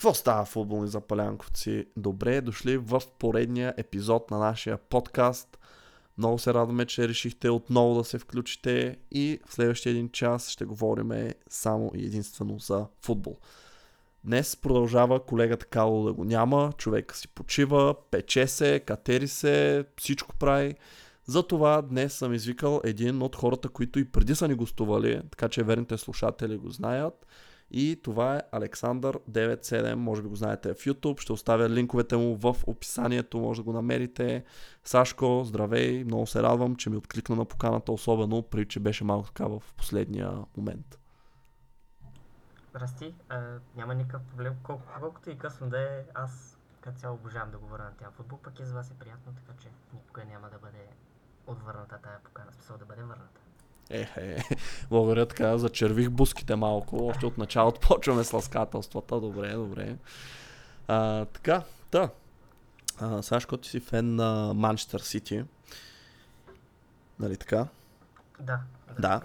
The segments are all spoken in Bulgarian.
Какво става футболни запалянковци? Добре дошли в поредния епизод на нашия подкаст. Много се радваме, че решихте отново да се включите и в следващия един час ще говорим само и единствено за футбол. Днес продължава колегата Кало да го няма, човека си почива, пече се, катери се, всичко прави. Затова днес съм извикал един от хората, които и преди са ни гостували, така че верните слушатели го знаят. И това е Александър 97, може би го знаете в YouTube, ще оставя линковете му в описанието, може да го намерите. Сашко, здравей, много се радвам, че ми откликна на поканата, особено при че беше малко така в последния момент. Здрасти, а, няма никакъв проблем. Колко, колкото и късно да е, аз като цяло обожавам да говоря на тя футбол, пък и за вас е приятно, така че никога няма да бъде отвърната тая покана, смисъл да бъде върната. Ехе, благодаря така, зачервих буските малко, още от началото почваме с ласкателствата, добре, добре. А, така, да. А, Сашко, ти си фен на Манчестър Сити. Нали така? Да. Да.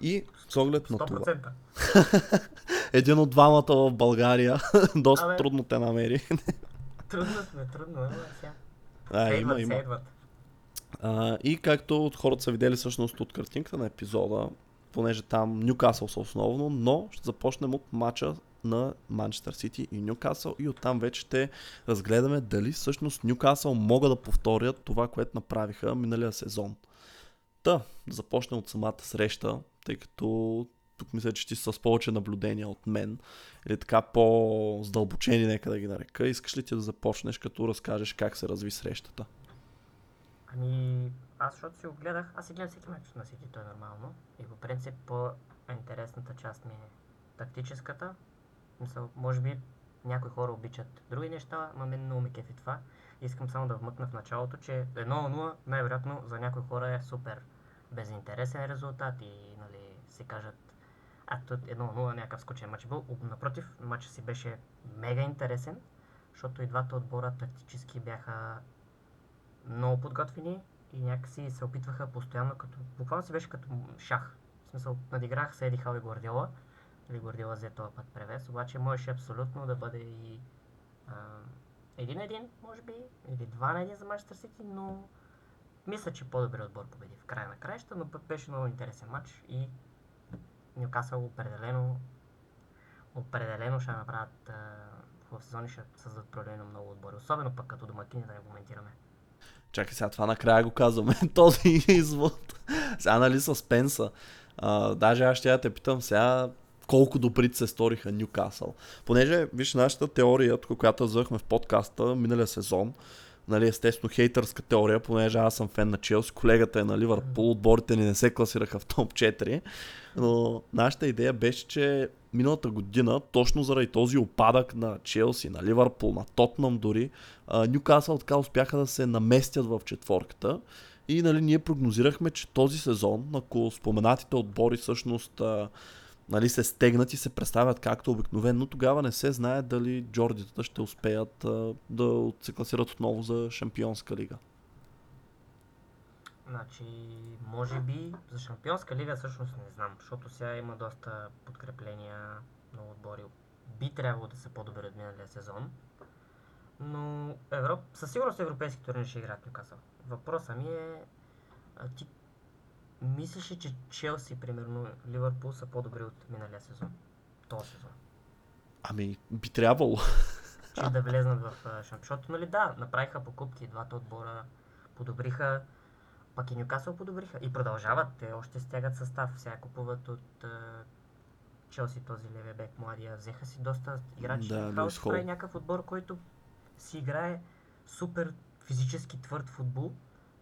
И с оглед на това. 100%. Един от двамата в България. Доста Абе. трудно те намери. Трудно сме, трудно, сега. А, Идват има, се, има. идват. А, и както от хората са видели всъщност от картинката на епизода, понеже там Нюкасъл са основно, но ще започнем от матча на Манчестър Сити и Нюкасъл и оттам вече ще разгледаме дали всъщност Нюкасъл могат да повторят това, което направиха миналия сезон. Та, да започнем от самата среща, тъй като тук мисля, че ти са с повече наблюдения от мен, или така по-здълбочени, нека да ги нарека. Искаш ли ти да започнеш, като разкажеш как се разви срещата? Ами, аз защото си го гледах, аз си гледам всеки матч на Сити, то е нормално. И по принцип по-интересната част ми е тактическата. Мисъл, може би някои хора обичат други неща, ама мен много ме кефи това. Искам само да вмъкна в началото, че 1-0 най-вероятно за някои хора е супер безинтересен резултат и нали, си кажат а тут 1-0 някакъв скучен матч бил. Напротив, матчът си беше мега интересен, защото и двата отбора тактически бяха много подготвени и някакси се опитваха постоянно като... Буквално си беше като шах. В смисъл, надиграх се Еди Хал и Гвардиола. Или Гвардиола взе този път превес, обаче можеше абсолютно да бъде и един един, може би, или два на един за Манчестър Сити, но мисля, че по-добрият отбор победи в края на краища, но беше много интересен матч и Ньюкасъл определено определено ще направят а, в сезони ще създадат проблеми много отбори. Особено пък като домакини да не коментираме. Чакай сега, това накрая го казваме, този извод. Сега нали съспенса. Даже аз ще я те питам сега колко добри се сториха Ньюкасъл. Понеже, виж, нашата теория, тук, която взехме в подкаста миналия сезон, нали, естествено хейтърска теория, понеже аз съм фен на Челси, колегата е на Ливърпул, отборите ни не се класираха в топ 4, но нашата идея беше, че миналата година, точно заради този опадък на Челси, на Ливърпул, на Тотнам дори, а, Ньюкасъл така успяха да се наместят в четворката и нали, ние прогнозирахме, че този сезон, ако споменатите отбори всъщност нали, се стегнат и се представят както обикновено, тогава не се знае дали Джордитата ще успеят а, да се класират отново за Шампионска лига. Значи, може би за Шампионска лига всъщност не знам, защото сега има доста подкрепления на отбори. Би трябвало да се подобри от миналия сезон. Но Европ... със сигурност европейски турнир ще играят Нюкасъл. Въпросът ми е, а ти мислиш ли, че Челси, примерно, Ливърпул са по-добри от миналия сезон? Този сезон. Ами, би трябвало. че да влезнат в а, шамп. Защото, нали, да, направиха покупки, двата отбора подобриха, пък и Нюкасъл подобриха. И продължават, те още стягат състав. Сега купуват от Челси този левия бек младия. Взеха си доста играчи. Да, си прави някакъв отбор, който си играе супер физически твърд футбол.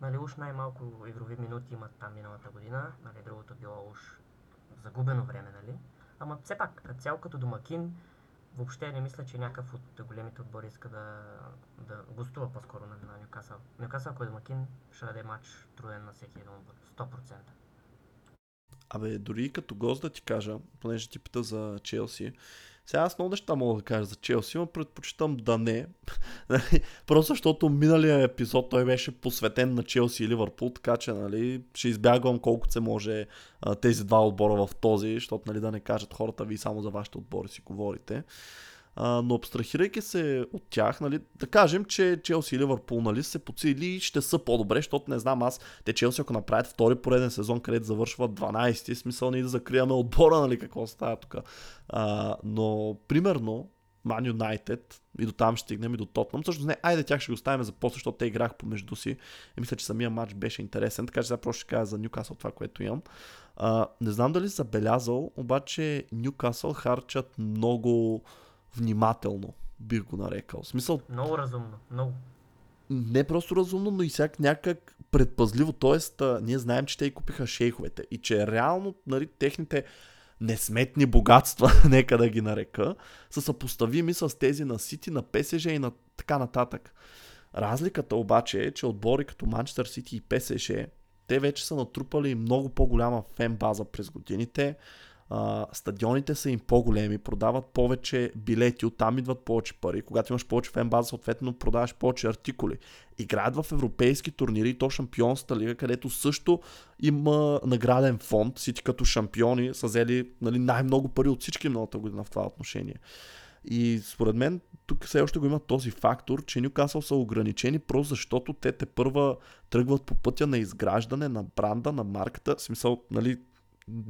Нали, уж най-малко игрови минути имат там миналата година, нали, другото било уж загубено време, нали. Ама все пак, цяло като домакин, въобще не мисля, че някакъв от големите отбори иска да, да гостува по-скоро на, на Нюкасъл. Нюкасъл, ако е домакин, ще даде матч труден на всеки един отбор. 100%. Абе, дори като гост да ти кажа, понеже ти пита за Челси, сега аз много неща мога да кажа за Челси, но предпочитам да не. Нали, просто защото миналия епизод той беше посветен на Челси и Ливърпул, така че нали, ще избягвам колкото се може тези два отбора в този, защото нали, да не кажат хората, ви само за вашите отбори си говорите. Но абстрахирайки се от тях, нали, да кажем, че Челси и Ливърпул нали, се подсили и ще са по-добре, защото не знам аз, те Челси ако направят втори пореден сезон, където завършват 12, смисъл ни да закриваме отбора, нали, какво става тук. Но, примерно, Man United и до там ще стигнем и до Тотнам. Също не, айде тях ще го оставим за после, защото те играх помежду си. И мисля, че самия матч беше интересен, така че сега просто ще кажа за Нюкасъл това, което имам. А, не знам дали забелязал, обаче Нюкасъл харчат много внимателно, бих го нарекал. В смисъл... Много разумно, много. Не просто разумно, но и всяк някак предпазливо. Тоест, а, ние знаем, че те и купиха шейховете и че реално нали, техните несметни богатства, нека да ги нарека, са съпоставими с тези на Сити, на ПСЖ и на така нататък. Разликата обаче е, че отбори като Манчестър Сити и ПСЖ, те вече са натрупали много по-голяма фен база през годините а, стадионите са им по-големи, продават повече билети, оттам идват повече пари. Когато имаш повече фен база, съответно продаваш повече артикули. Играят в европейски турнири, то шампионста лига, където също има награден фонд. Всички като шампиони са взели нали, най-много пари от всички миналата година в това отношение. И според мен тук все още го има този фактор, че Нюкасъл са ограничени просто защото те те първа тръгват по пътя на изграждане на бранда, на марката. В смисъл, нали,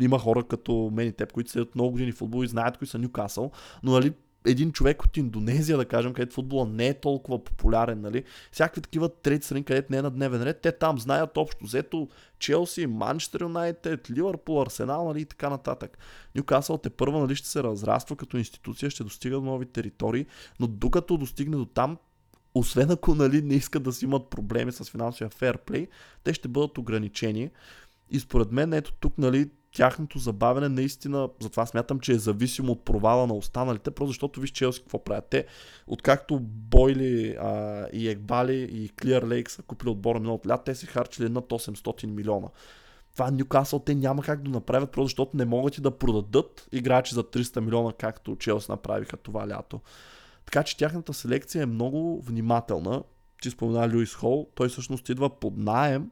има хора като мен и теб, които седят много години футбол и знаят кои са Нюкасъл, но нали, един човек от Индонезия, да кажем, където футбола не е толкова популярен, нали? Всякакви такива трети страни, където не е на дневен ред, те там знаят общо взето Челси, Манчестър Юнайтед, Ливърпул, Арсенал, нали, и така нататък. Нюкасъл те първа, нали, ще се разраства като институция, ще достига до нови територии, но докато достигне до там, освен ако нали, не искат да си имат проблеми с финансовия ферплей, те ще бъдат ограничени. И според мен, ето тук, нали, тяхното забавяне наистина, затова смятам, че е зависимо от провала на останалите, просто защото виж Челси какво правят. Те, откакто Бойли а, и Екбали и Клиар Лейк са купили отбора миналото лято, те си харчили над 800 милиона. Това Ньюкасъл те няма как да направят, просто защото не могат и да продадат играчи за 300 милиона, както Челси направиха това лято. Така че тяхната селекция е много внимателна. Ти спомена Люис Хол, той всъщност идва под найем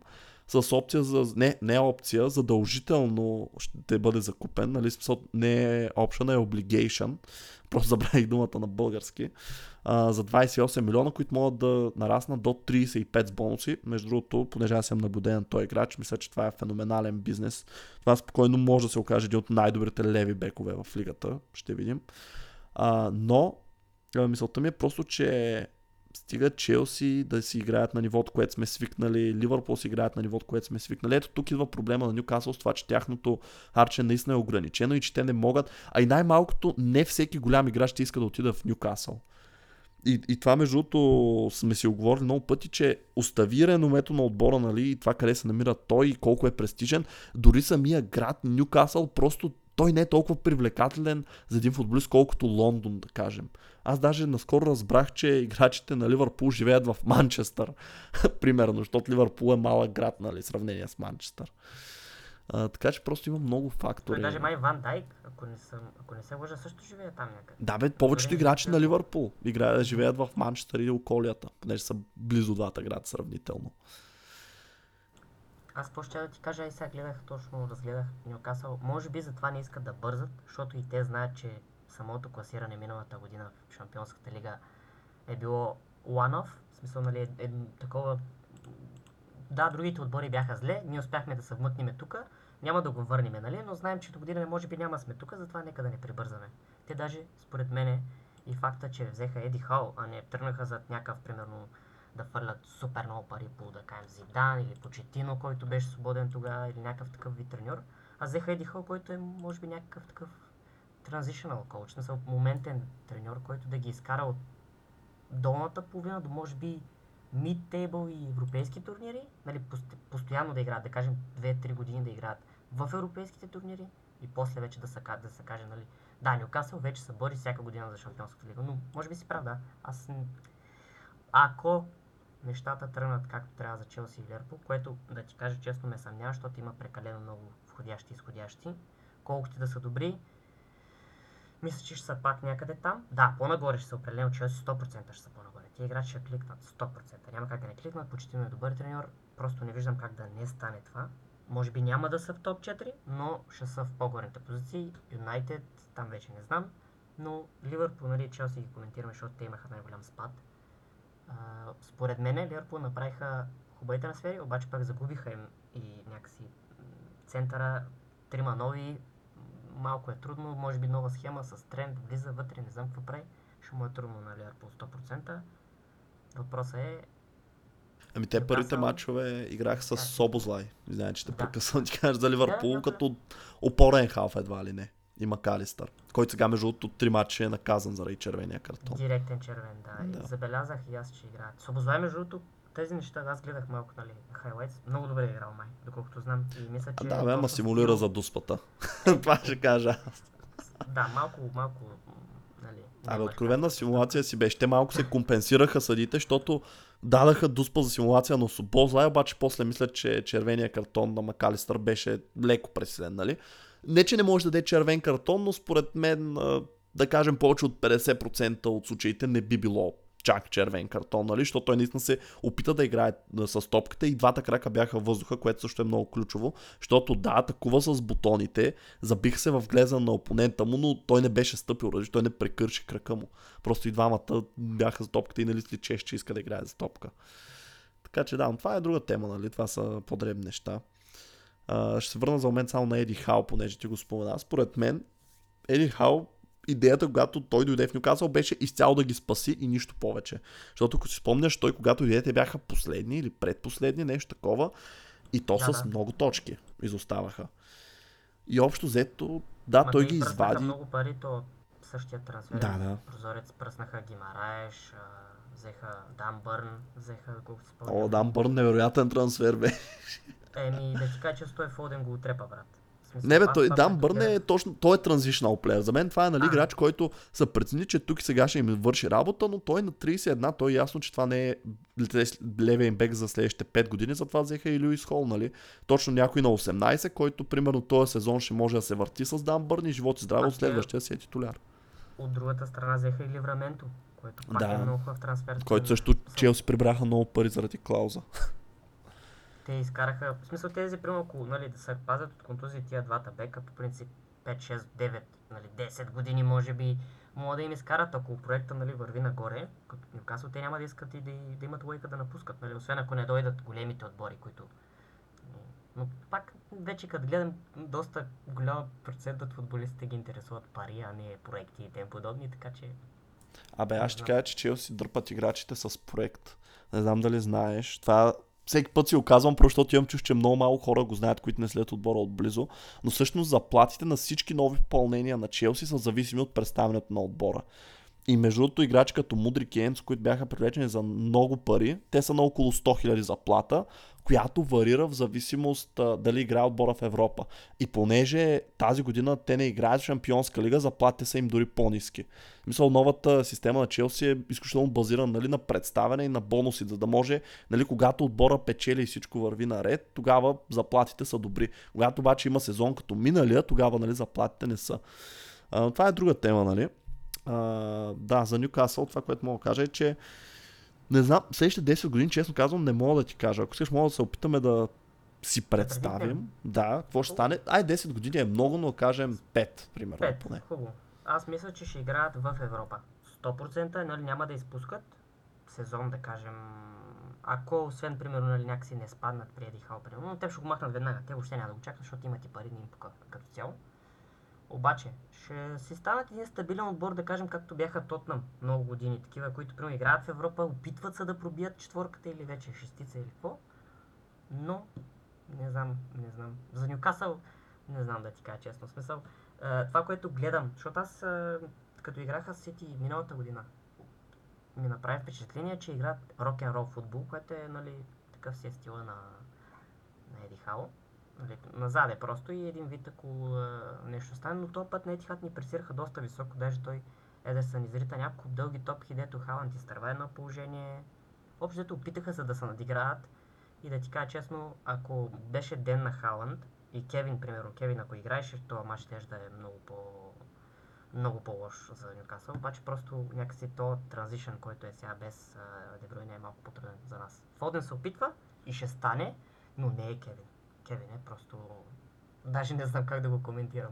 с опция за... Не, не опция, задължително ще бъде закупен, нали, не е option, е obligation, просто забравих думата на български, а, за 28 милиона, които могат да нараснат до 35 с бонуси. Между другото, понеже аз съм наблюден на този играч, мисля, че това е феноменален бизнес. Това спокойно може да се окаже един от най-добрите леви бекове в лигата, ще видим. А, но мисълта ми е просто, че стига Челси да си играят на нивото, което сме свикнали, Ливърпул си играят на нивото, което сме свикнали. Ето тук идва проблема на Ньюкасъл с това, че тяхното харче наистина е ограничено и че те не могат, а и най-малкото не всеки голям играч ще иска да отида в Ньюкасъл. И, и това, между другото, сме си оговорили много пъти, че остави реномето на отбора, нали, и това къде се намира той и колко е престижен, дори самия град Ньюкасъл просто той не е толкова привлекателен за един футболист, колкото Лондон, да кажем. Аз даже наскоро разбрах, че играчите на Ливърпул живеят в Манчестър. Примерно, защото Ливърпул е малък град, нали, в сравнение с Манчестър. А, така че просто има много фактори. Той даже май Ван Дайк, ако не, съм, ако не се лъжа, също живее там някъде. Да, бе, повечето играчи на Ливърпул играят, живеят в Манчестър или околията, понеже са близо двата града сравнително. Аз по ще да ти кажа, и сега гледах, точно разгледах Ньюкасъл. Може би затова не искат да бързат, защото и те знаят, че самото класиране миналата година в Шампионската лига е било one-off. В смисъл, нали, е, е такова... Да, другите отбори бяха зле, ние успяхме да се вмъкнем тук, няма да го върнем, нали, но знаем, че до година може би няма сме тук, затова нека да не прибързаме. Те даже, според мене, и факта, че взеха Еди Хал, а не тръгнаха зад някакъв, примерно, да фърлят супер много пари по, да кажем, Зидан или по Четино, който беше свободен тогава, или някакъв такъв вид треньор. А взеха Еди Хал, който е, може би, някакъв такъв transitional coach, не моментен треньор, който да ги изкара от долната половина до може би mid-table и европейски турнири, нали, постоянно да играят, да кажем 2-3 години да играят в европейските турнири и после вече да се, да се каже, нали, Да, Нюкасъл вече се бори всяка година за Шампионската лига, но може би си прав, да. Аз... Ако нещата тръгнат както трябва за Челси и Лерпо, което да ти кажа честно ме съмнява, защото има прекалено много входящи и изходящи. Колкото да са добри, мисля, че ще са пак някъде там. Да, по-нагоре ще са определено Челси 100% ще са по-нагоре. Тези играчи ще кликнат 100%. Няма как да не кликнат, почти е добър треньор. Просто не виждам как да не стане това. Може би няма да са в топ 4, но ще са в по-горните позиции. Юнайтед, там вече не знам. Но Ливърпул, нали, Челси ги коментираме, защото те имаха най-голям спад. А, според мен Ливърпул направиха хубави трансфери, обаче пак загубиха им и някакси центъра, трима нови, малко е трудно, може би нова схема с тренд, влиза вътре, не знам какво прави, ще му е трудно на Ливърпул 100%. Въпросът е, Ами те Нюкасъл- първите матчове играха с Да. Собозлай. Знаеш, че те Да. прекъсвам ти кажеш за Ливърпул Да, да, да. като опорен халф едва ли не. Има Калистър, който сега между другото три матча е наказан заради червения картон. Директен червен, да. Да. И забелязах и аз, че играят. Собозлай, между другото, тези неща, аз гледах малко, нали, хайлайтс. Много добре е играл май, доколкото знам. И мисля, А, че... да, бе, ама симулира за дуспата. Това ще кажа аз. Да, малко, малко, нали... Абе, мъжка. симулация си беше. Те малко се компенсираха съдите, защото дадаха дуспа за симулация на Собозлай, обаче после мислят, че червения картон на Макалистър беше леко пресилен, нали? Не, че не може да даде червен картон, но според мен, да кажем, повече от 50% от случаите не би било чак червен картон, нали? Защото той наистина се опита да играе с топката и двата крака бяха въздуха, което също е много ключово, защото да, атакува с бутоните, забих се в глеза на опонента му, но той не беше стъпил, разбираш, той не прекърши крака му. Просто и двамата бяха за топката и нали си че иска да играе за топка. Така че да, това е друга тема, нали? Това са по-дребни неща. А, ще се върна за момент само на Еди Хал, понеже ти го спомена. Според мен, Еди Хал, идеята, когато той дойде в Нюкасъл, беше изцяло да ги спаси и нищо повече. Защото ако си спомняш, той когато дойде, те бяха последни или предпоследни, нещо такова. И то Да, с да. много точки изоставаха. И общо взето, да, Ма той ги извади. много пари, то същия трансфер. Да, да. Прозорец пръснаха Гимараеш, взеха Дан Бърн, взеха колко си О, спомням. Дан Бърн, невероятен трансфер, бе. Еми, да ти кажа, че той Фоден го отрепа, брат. Смисъл, Не бе, той, Дан Бърн е точно, той е transitional player. За мен това е нали, А. играч, който са прецени, че тук и сега ще им върши работа, но той на 31, той е ясно, че това не е левия им бек за следващите 5 години, затова взеха и Луис Хол, нали? Точно някой на 18, който примерно този сезон ще може да се върти с Дан Бърн и живот и здраве от следващия си е титуляр. От другата страна взеха и Ливраменто, който пак Да. е много хубав трансфер. Който също Челси прибраха много пари заради клауза. Те изкараха, в смисъл тези, примерно, ако нали, да се пазят от контузии тия двата бека, по принцип 5, 6, 9, нали, 10 години може би могат да им изкарат, ако проекта нали, върви нагоре, като Нюкасъл, те няма да искат и да, да имат лойка да напускат, нали, освен ако не дойдат големите отбори, които... Но пак, вече като гледам, доста голям процент от футболистите ги интересуват пари, а не проекти и тем подобни, така че... Абе, аз ще кажа, че Челси дърпат играчите с проект. Не знам дали знаеш. Това всеки път си го казвам, просто защото имам чуш, че много малко хора го знаят, които не следят отбора отблизо. Но всъщност заплатите на всички нови попълнения на Челси са зависими от представянето на отбора. И между другото играчи като Мудри Кенц, които бяха привлечени за много пари, те са на около 100 000 заплата, която варира в зависимост а, дали играе отбора в Европа. И понеже тази година те не играят в Шампионска лига, заплатите са им дори по-низки. Мисля, новата система на Челси е изключително базирана нали, на представяне и на бонуси, за да може, нали, когато отбора печели и всичко върви наред, тогава заплатите са добри. Когато обаче има сезон като миналия, тогава нали, заплатите не са. А, това е друга тема, нали? А, да, за Ньюкасъл това, което мога да кажа е, че не знам, следващите 10 години, честно казвам, не мога да ти кажа. Ако искаш, мога да се опитаме да си представим. Да, какво ще стане. Ай, 10 години е много, но кажем 5, примерно, Пет, поне. хубаво. Аз мисля, че ще играят в Европа. 100% нали, няма да изпускат сезон, да кажем, ако освен, примерно, нали, някакси не спаднат при Еди Хал, примерно, но те ще го махнат веднага. Те въобще няма да го чакат, защото имат и пари, не им пука като цяло. Обаче, ще си станат един стабилен отбор, да кажем, както бяха Тотнам много години, такива, които примерно играят в Европа, опитват се да пробият четворката или вече шестица или какво. Но, не знам, не знам. За Нюкасъл, не знам да ти кажа честно. Смисъл, това, което гледам, защото аз като играха с Сити миналата година, ми направи впечатление, че играят рок н рол футбол, което е, нали, такъв си е стила на, на Еди Хао. Нали, назад е просто и един вид, ако а, нещо стане, но този път на Етихат ни пресираха доста високо, даже той Едерсън изрита няколко дълги топки, дето Халанд изтърва едно положение. Общо дето опитаха се да се надиграят и да ти кажа честно, ако беше ден на Халанд и Кевин, примерно, Кевин ако играеше, този матч ще да е много по много по-лош за Ньюкасъл, обаче просто някакси то транзишън, който е сега без Дебройне е малко по-труден за нас. Фоден се опитва и ще стане, но не е Кевин. Кевин е просто... Даже не знам как да го коментирам.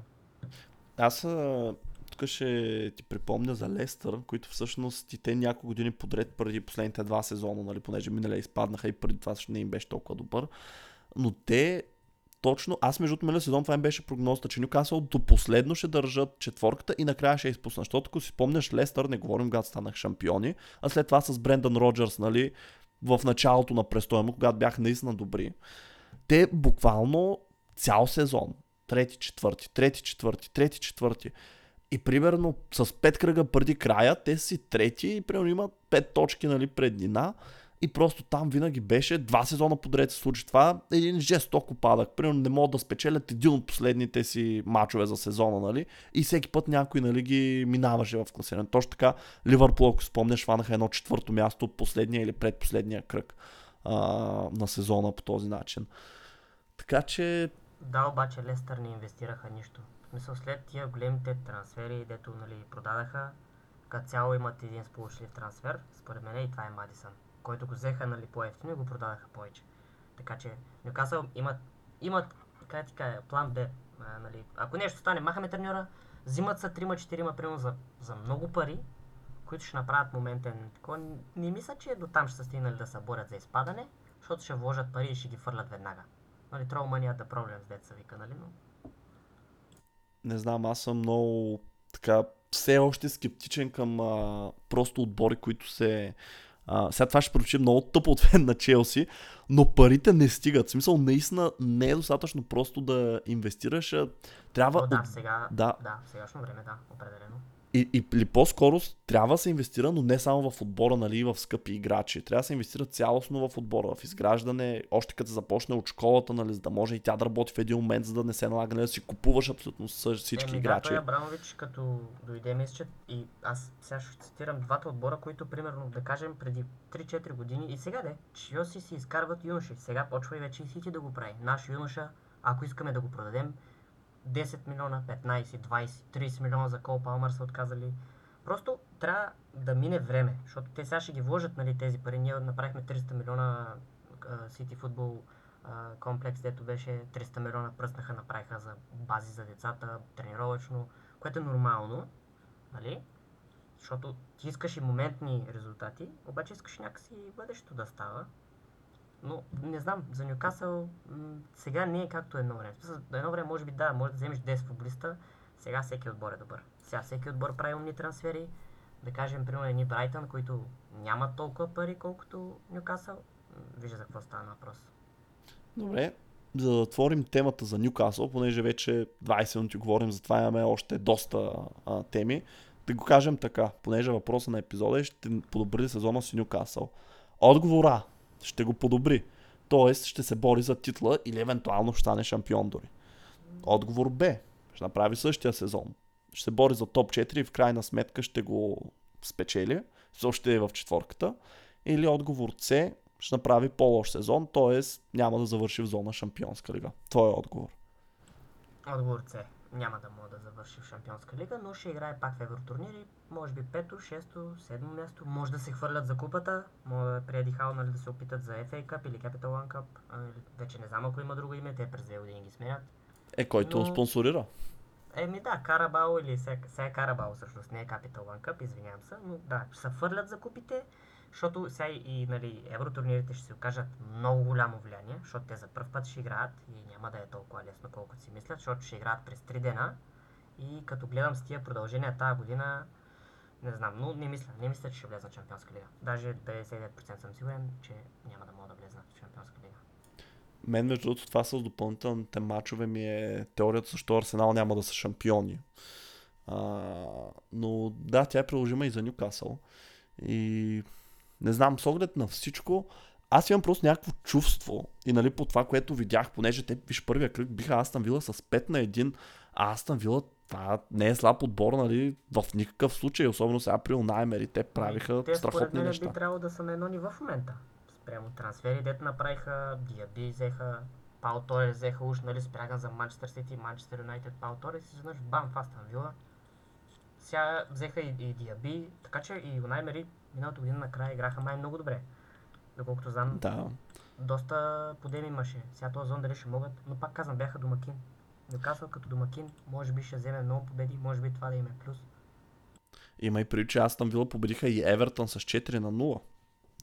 Аз а, тук ще ти припомня за Лестър, които всъщност и те няколко години подред преди последните два сезона, нали, понеже миналия изпаднаха и преди това не им беше толкова добър. Но те точно, аз между миналия сезон това им беше прогнозата, че Нюкасъл до последно ще държат четворката и накрая ще изпуснат. Защото ако си спомняш Лестър, не говорим когато станах шампиони, а след това с Брендан Роджерс, нали, в началото на престоя му, когато бяха наистина добри. Те буквално цял сезон, трети, четвърти, трети, четвърти, трети, четвърти. И примерно с пет кръга преди края, те си трети и примерно имат пет точки нали, преднина. И просто там винаги беше, два сезона подред се случи това, един жесток опадък. Примерно не могат да спечелят един от последните си мачове за сезона, нали? И всеки път някой, нали, ги минаваше в класиране. Точно така, Ливърпул, ако спомняш, фанаха едно четвърто място от последния или предпоследния кръг а, на сезона по този начин. Така че... Да, обаче Лестър не инвестираха нищо. В смисъл след тия големите трансфери, дето нали, продадаха, като цяло имат един сполучлив трансфер, според мен и това е Мадисън който го взеха нали, по-ефтино и го продадаха повече. Така че Нюкасъл имат, имат как ти кажа, план Б. А, нали, ако нещо стане, махаме треньора, взимат са 3-4 примерно за, за много пари, които ще направят моментен. Тако, не мисля, че до там ще са стигнали да се борят за изпадане, защото ще вложат пари и ще ги фърлят веднага. Нали, Тролмания да проблем с деца вика, нали, но... Не знам, аз съм много така все още скептичен към а, просто отбори, които се а, сега това ще прозвучи много тъпо от фен на Челси, но парите не стигат. В смисъл, наистина не е достатъчно просто да инвестираш. Трябва. О, да, сега, да. да, в сегашно време, да, определено. И, и, или по-скоро трябва да се инвестира, но не само в отбора, нали, и в скъпи играчи. Трябва да се инвестира цялостно в отбора, в изграждане, още като започне от школата, нали, за да може и тя да работи в един момент, за да не се налага нали, да си купуваш абсолютно всички Еми, играчи. Да, Абрамович, като дойде мисля, и аз сега ще цитирам двата отбора, които примерно, да кажем, преди 3-4 години и сега де, Чиоси си изкарват юноши. Сега почва и вече и Сити да го прави. Наш юноша, ако искаме да го продадем, 10 милиона, 15, 20, 30 милиона за Кол Палмър са отказали. Просто трябва да мине време, защото те сега ще ги вложат нали, тези пари. Ние направихме 300 милиона Сити футбол комплекс, дето беше 300 милиона пръснаха, направиха за бази за децата, тренировъчно, което е нормално, нали? Защото ти искаш и моментни резултати, обаче искаш някакси бъдещето да става. Но не знам, за Ньюкасъл сега не е както едно време. Едно време може би да, може да вземеш 10 футболиста, сега всеки отбор е добър. Сега всеки отбор прави умни трансфери. Да кажем, примерно, едни Брайтън, които нямат толкова пари, колкото Ньюкасъл. Вижда за какво става въпрос. Добре, за да отворим темата за Ньюкасъл, понеже вече 20 минути говорим, затова имаме още доста а, теми. Да го кажем така, понеже въпроса на епизода е ще подобри сезона си Ньюкасъл. Отговора ще го подобри. Тоест ще се бори за титла или евентуално ще стане шампион дори. Отговор Б. Ще направи същия сезон. Ще се бори за топ 4 и в крайна сметка ще го спечели. Също е в четворката. Или отговор С. Ще направи по-лош сезон, т.е. няма да завърши в зона шампионска лига. Това е отговор. Отговор С няма да мога да завърши в Шампионска лига, но ще играе пак в евротурнири, може би пето, шесто, седмо място. Може да се хвърлят за купата, може да преди Хал нали, да се опитат за FA Cup или Capital One Cup. А, вече не знам ако има друго име, те през две години ги сменят. Е, който но... спонсорира. Еми да, Карабао или сега, сега Карабао всъщност, не е Capital One Cup, извинявам се, но да, ще се хвърлят за купите, защото сега и нали, евротурнирите ще се окажат много голямо влияние, защото те за първ път ще играят и няма да е толкова лесно, колкото си мислят, защото ще играят през 3 дена. И като гледам с тия продължения тази година, не знам, но не мисля, не мисля, че ще влезна в Чемпионска лига. Даже 99% съм сигурен, че няма да мога да влезна в Чемпионска лига. Мен, между другото, това с допълнителните матчове ми е теорията, защо Арсенал няма да са шампиони. А, но да, тя е приложима и за Ньюкасъл. И не знам, с оглед на всичко, аз имам просто някакво чувство и нали по това, което видях, понеже те, виж, първия кръг биха Астан Вила с 5 на 1, а Астан Вила това не е слаб отбор, нали, в никакъв случай, особено сега при Унаймер и те правиха те, страхотни според мен, неща. би трябвало да са на едно ниво в момента. Спрямо трансфери, дето направиха, Диаби взеха, Пау Торес взеха уж, нали, спряга за Манчестър Сити, Манчестър Юнайтед, Пау Торес изведнъж бам в Астан Вила. Сега взеха и, и Диаби, така че и Унаймери миналата година накрая играха май много добре. Доколкото знам, Да. доста подеми имаше. Сега този зон дали ще могат, но пак казвам, бяха домакин. Нюкасъл като домакин, може би ще вземе много победи, може би това да им е плюс. Има и преди, че Астан Вила победиха и Евертън с 4 на 0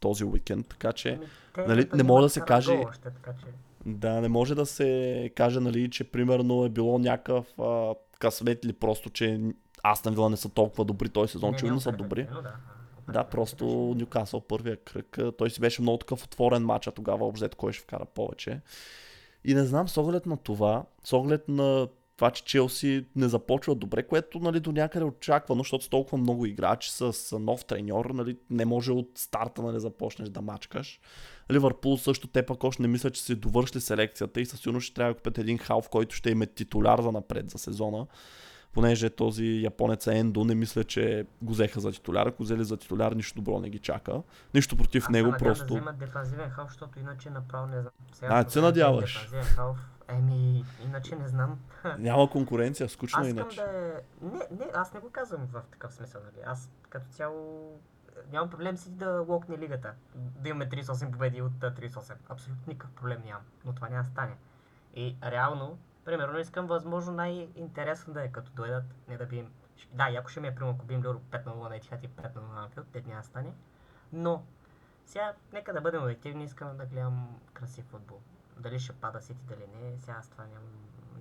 този уикенд, така че Ами, те нали, не може да се каже- Още, така че... да, не може да се каже, нали, че примерно е било някакъв а, късмет или просто, че Астан Вила не са толкова добри този сезон, Не, че не са добри. Да, Да, просто. Нюкасъл първия кръг. Той си беше много такъв отворен матч, а тогава обзет кой ще вкара повече. И не знам, с оглед на това, с оглед на това, че Челси не започва добре, което нали, до някъде очаквано, защото с толкова много играчи с нов треньор, нали, не може от старта нали, започнеш да мачкаш. Ливърпул също те пък още не мисля, че се довършили селекцията и със сигурност ще трябва да купят един халф, който ще им е титуляр за напред за сезона. Понеже този японец Ендо не мисля, че го взеха за титуляр. Ако взели за титуляр, нищо добро не ги чака. Нищо против Аз него, просто... да вземат дефанзивен халф, защото иначе направо не знам. Сега А, се надяваш. Еми, иначе не знам. Няма конкуренция, скучно Аз е иначе. да е... Не, не, аз не го казвам в такъв смисъл, нали. Аз като цяло нямам проблем си да локне лигата. Да имаме 38 победи от а, 38. Абсолютно никакъв проблем нямам. Но това няма да стане. И реално, примерно, искам възможно най-интересно да е като дойдат, не да бием... Да, яко ще ми е примерно, ако бием Леро 5 на 0 на Етихат и 5 на 0 на Анфилд, те няма стане. Но, сега, нека да бъдем обективни, искам да гледам красив футбол. Дали ще пада Сити, дали не, сега аз това нямам,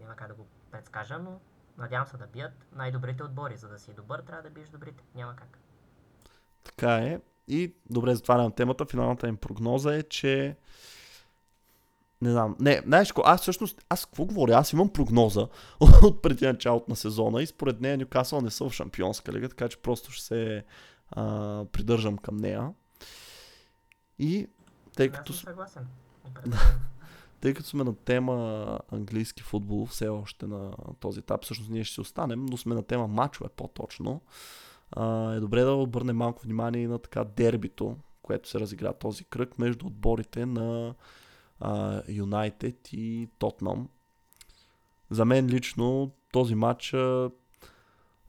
няма как да го предскажа, но надявам се да бият най-добрите отбори. За да си добър, трябва да биеш добрите. Няма как. Така е. И добре, затварям темата. Финалната им прогноза е, че не знам. Не, знаеш ко, аз всъщност, аз какво говоря? Аз имам прогноза от преди началото на сезона и според нея Нюкасъл не са в шампионска лига, така че просто ще се а, придържам към нея. И тъй като, Аз съгласен. Тъй като сме на тема английски футбол все още на този етап, всъщност ние ще си останем, но сме на тема мачове по-точно. А, е добре да обърнем малко внимание и на така дербито, което се разигра този кръг между отборите на Юнайтед и Тотнам. За мен лично този матч, а,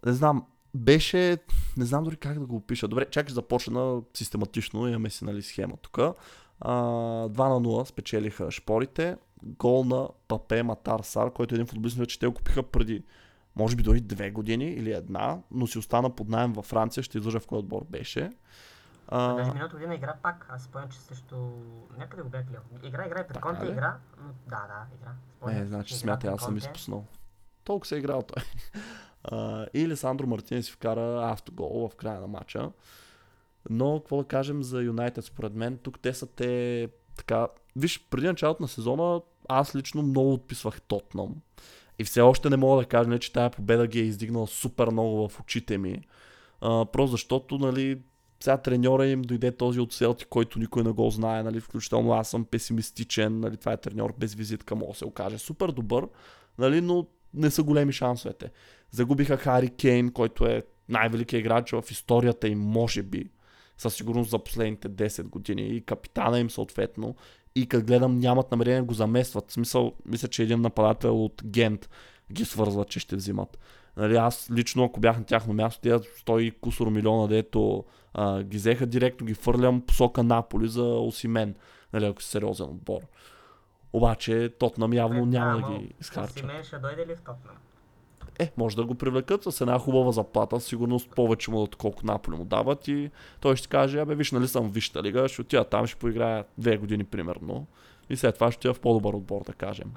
не знам, беше, не знам дори как да го опиша. Добре, чакай започна систематично, имаме си нали, схема тук. А, 2 на 0 спечелиха шпорите. Гол на Папе Матар Сар, който е един футболист, че те го купиха преди може би дори две години или една, но си остана под найем във Франция, ще излъжа в кой отбор беше. А... Даже А, миналата година игра пак. Аз спомням, че също... Някъде го бях гледал. Игра, игра при Така Конте игра. Но... Да, да, игра. Спомням не, значи смятай, аз съм изпуснал. Толкова се е играл той. А, и Лесандро Мартинес вкара автогол в края на матча. Но, какво да кажем за Юнайтед, според мен, тук те са те така... Виж, преди началото на сезона аз лично много отписвах Тотнам. И все още не мога да кажа, не, че тая победа ги е издигнала супер много в очите ми. А, просто защото, нали, сега треньора им дойде този от Селти, който никой не го знае, нали, включително аз съм песимистичен, нали, това е треньор без визитка, мога да се окаже супер добър, нали, но не са големи шансовете. Загубиха Хари Кейн, който е най-великият играч в историята им, може би, със сигурност за последните 10 години и капитана им съответно. И като гледам, нямат намерение да го заместват. В смисъл, мисля, че един нападател от Гент ги свързва, че ще взимат. Нали, аз лично, ако бях на тяхно място, тия 100 и кусор милиона, дето а, ги взеха директно, ги фърлям посока Наполи за Осимен, нали, ако си сериозен отбор. Обаче Тотнам явно Е, няма да, ги изхарчат. Осимен ще дойде ли в Тотнам? Е, може да го привлекат с една хубава заплата, сигурност повече му, отколко Наполи му дават и той ще каже, абе виж, нали съм в Висшата лига, ще отида там, ще поиграя две години примерно и след това ще отида в по-добър отбор, да кажем.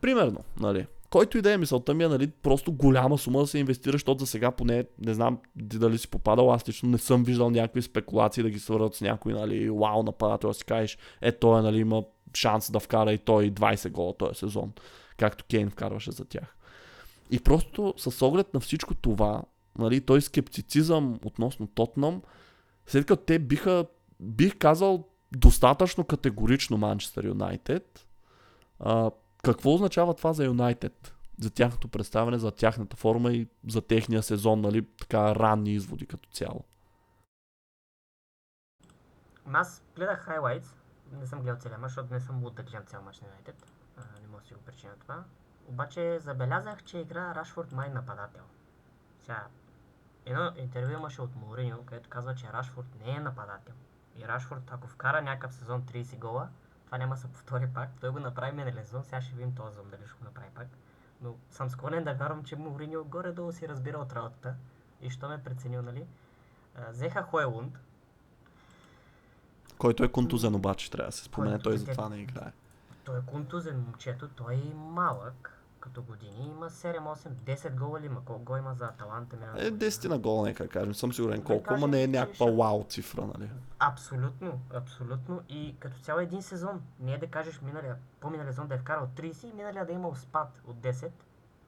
Примерно, нали. Който и да е мисълта ми е, нали, просто голяма сума да се инвестира, защото за сега поне, не знам дали си попадал, аз лично не съм виждал някакви спекулации да ги свързват с някой, нали, вау, нападател, да си кажеш, е, той, нали, има шанс да вкара и той 20 гола този сезон, както Кейн вкарваше за тях. И просто с оглед на всичко това, нали, той скептицизъм относно Тотнам, след като те биха, бих казал, достатъчно категорично Манчестър Юнайтед. Какво означава това за Юнайтед? За тяхното представяне, за тяхната форма и за техния сезон, нали, така ранни изводи като цяло. Аз гледах хайлайтс, не съм гледал целия мач, защото не съм луд да гледам цял мач на Юнайтед. Не мога да си го причина това. Обаче забелязах, че игра Рашфорд май нападател. Сега, едно интервю имаше от Мориньо, където казва, че Рашфорд не е нападател. И Рашфорд, ако вкара някакъв сезон 30 гола, това няма да се повтори пак. Той го направи миналия сезон, сега ще видим този сезон дали ще го направи пак. Но съм склонен да вярвам, че Мориньо горе-долу си разбира от работата. И що ме преценил, нали? Взеха Хойлунд, който е контузен обаче, трябва да се спомене, той е затова не играе. Той е контузен момчето, той е малък като години, има 7, 8, 10 гола ли има? Колко гола има за Аталанта? миналата Е, година? 10 на гол, нека кажем. Съм сигурен колко, ама не е някаква вау цифра, нали? Абсолютно, абсолютно. И като цяло един сезон. Не е да кажеш миналия, по-миналия сезон да е вкарал 30 и миналия да е имал спад от 10.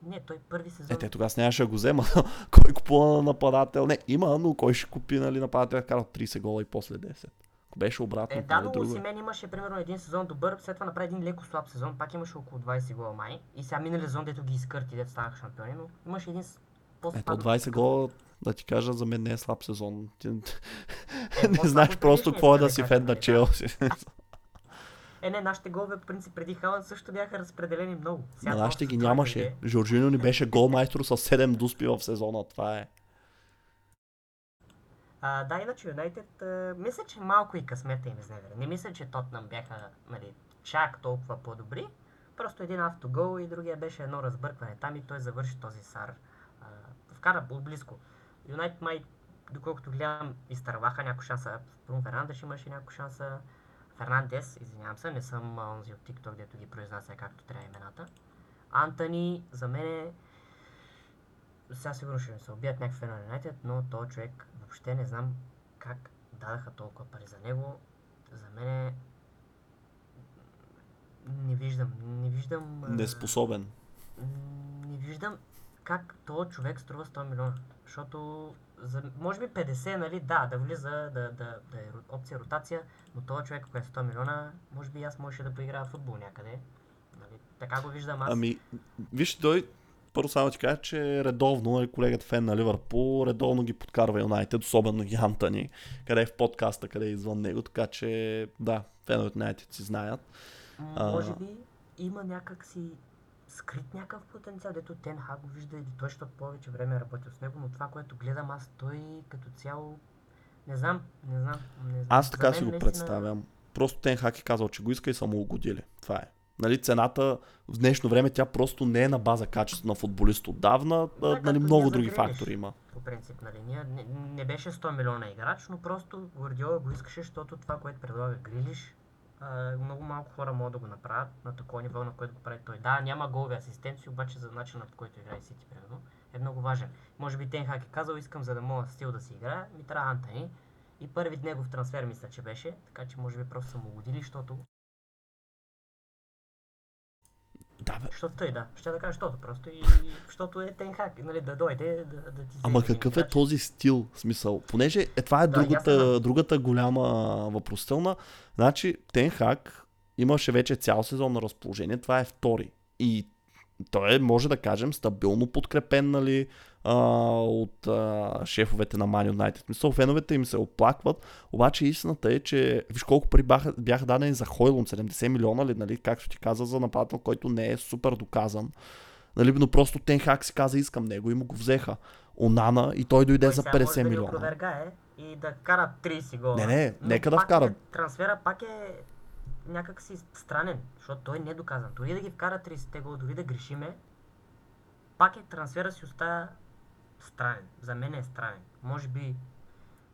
Не, той първи сезон. Е, те тогава нямаше да го взема. кой купува нападател? Не, има, но кой ще купи, нали, нападател, кара 30 гола и после 10. Беше обратно, Е, да, но е. Осимен имаше примерно един сезон добър, след това направи един леко слаб сезон, пак имаше около 20 гола май. И сега миналия сезон, дето ги изкърти, дето станаха шампиони, но имаше един. Ето 20 гола, да ти кажа, за мен не е слаб сезон. Ти... Е, не знаеш просто предишния, какво е да си фен на нали, да. Челси. Е, не, нашите голове, по принцип, преди Халанд също бяха разпределени много. Сега На нашите ги нямаше. иде. Жоржино ни беше голмайстор с 7 дуспи в сезона. Това е. А, да, иначе Юнайтед, мисля, че малко и късмета им изневеря. Не мисля, че Тотнам бяха нали, чак толкова по-добри. Просто един автогол и другия беше едно разбъркване там и той завърши този сар. А, вкара близко. Юнайтед май, доколкото гледам, изтърваха някаква шанса. Брун Фернандеш имаше някаква шанса. Фернандес, извинявам се, не съм онзи от TikTok, дето ги произнася както трябва имената. Антони, за мен е сега сигурно ще ми се убият някакви на Юнайтед, но този човек въобще не знам как дадаха толкова пари за него. За мен е... Не виждам, не виждам... Неспособен. Не виждам как този човек струва 100 милиона. Защото, за, може би 50, нали, да, да влиза, да, да, да е опция ротация, но този човек, ако е 100 милиона, може би аз можеше да поиграя в футбол някъде. Нали, така го виждам аз. Ами, виж, той първо само ти кажа, че редовно, нали, колегата фен на Ливърпул, редовно ги подкарва Юнайтед, особено и Антони, къде е в подкаста, къде е извън него, така че да, феновете на Юнайтед си знаят. Може би има някак си скрит някакъв потенциал, дето Тен Хаг го вижда или той, защото повече време е работил с него, но това, което гледам аз, той като цяло, не знам, не знам. Не знам. Аз така си го представям. Просто Тен Хак е казал, че го иска и са му угодили. Това е. Нали, цената в днешно време тя просто не е на база качество на футболист отдавна, Да, нали, много други фактори има. По принцип, нали, ние, не, не беше 100 милиона играч, но просто Гвардиола го искаше, защото това, което предлага Грилиш, а, много малко хора могат да го направят на такова ниво, на което го прави той. Да, няма голови асистенции, обаче за начина по който играе Сити, примерно, е много важен. Може би Тен Хак е казал, искам за да мога стил да си играя, ми трябва Антони. И първи негов трансфер мисля, че беше, така че може би просто са му годили, защото... Да, бе. Защото той, да. Ще да кажа, защото просто и... Защото е Тен Хак, нали, да дойде, да, да ти Ама какъв е този стил? Смисъл, понеже е, това е Да, другата, ясно. другата голяма въпросителна. Значи, Тен Хак имаше вече цял сезон на разположение. Това е втори. И той е, може да кажем, стабилно подкрепен, нали, а, от а, шефовете на Man United. Мисъл, феновете им се оплакват, обаче истината е, че виж колко пари бяха, бяха дадени за Хойлун, 70 милиона, ли, нали, както ти каза, за нападател, който не е супер доказан. Нали, но просто Тен Хак си каза, искам него и му го взеха. Онана и той дойде Той за сега може 50 да милиона. опровергае и да кара 30 гола. Не, не, Но нека да пак вкара. Е, трансфера пак е някак си странен, защото той не е доказан. Дори да ги вкара 30 гола, дори да грешиме, пак е трансфера си остава странен. За мен е странен. Може би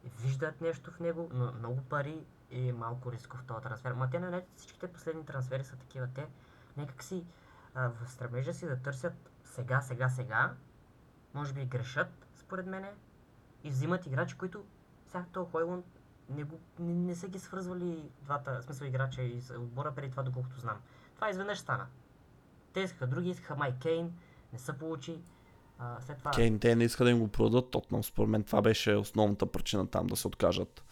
виждат нещо в него, но много пари и малко рисков този трансфер. Ма те на всичките последни трансфери са такива. Те някак си в стремежа си да търсят сега, сега, сега, може би грешат, според мене, и взимат играчи, които сега този Хойлунд не, го, не, не са ги свързвали двата, смисъл играча и отбора преди това, доколкото знам. Това изведнъж стана. Те искаха други, искаха Май Кейн, не се получи. А, след това... Кейн, те не иска да им го продадат Тотнам. Според мен това беше основната причина там да се откажат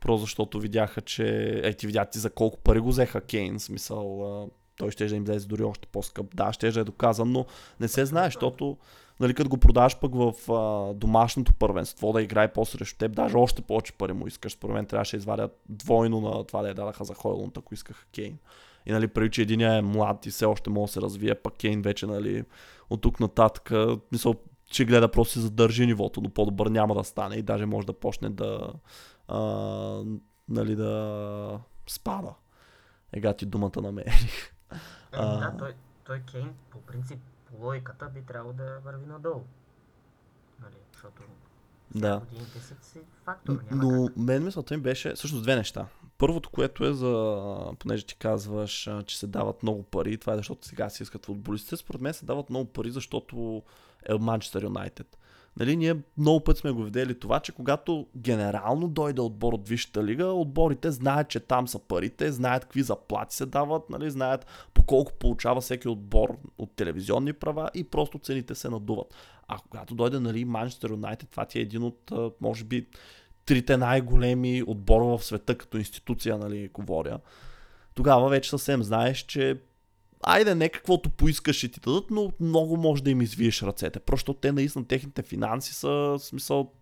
Просто защото видяха, че е, ти видя ти за колко пари го взеха Кейн, смисъл, а, той ще да им влезе дори още по-скъп. Да, ще е доказан, но не се знае, защото нали, като го продаваш пък в а, домашното първенство, да играе по-срещу теб, даже още повече пари му искаш. Според мен трябваше да извадят двойно на това да я дадаха за Хойлунд, ако искаха Кейн. И нали, преди, че един е млад и все още може да се развие, пък Кейн вече нали, от тук нататък, мисъл, че гледа просто си задържи нивото, но по-добър няма да стане и даже може да почне да, а, нали, да спада. Ега ти думата намерих. Е, да, той, той Кейн по принцип, по логиката би трябвало да върви надолу. Нали, защото Да. годините си фактор. Няма Но как. мен мисълта ми беше всъщност две неща. Първото, което е за, понеже ти казваш, че се дават много пари, това е защото сега си искат футболистите, според мен се дават много пари, защото е Манчестър Юнайтед. Нали, ние много път сме го видели това, че когато генерално дойде отбор от Висшата лига, отборите знаят, че там са парите, знаят какви заплати се дават, нали, знаят по колко получава всеки отбор от телевизионни права и просто цените се надуват. А когато дойде нали, Манчестър Юнайтед, това ти е един от, може би, трите най-големи отбора в света като институция, нали, говоря. Тогава вече съвсем знаеш, че айде не каквото поискаш ще ти дадат, но много може да им извиеш ръцете. Просто те наистина техните финанси са смисъл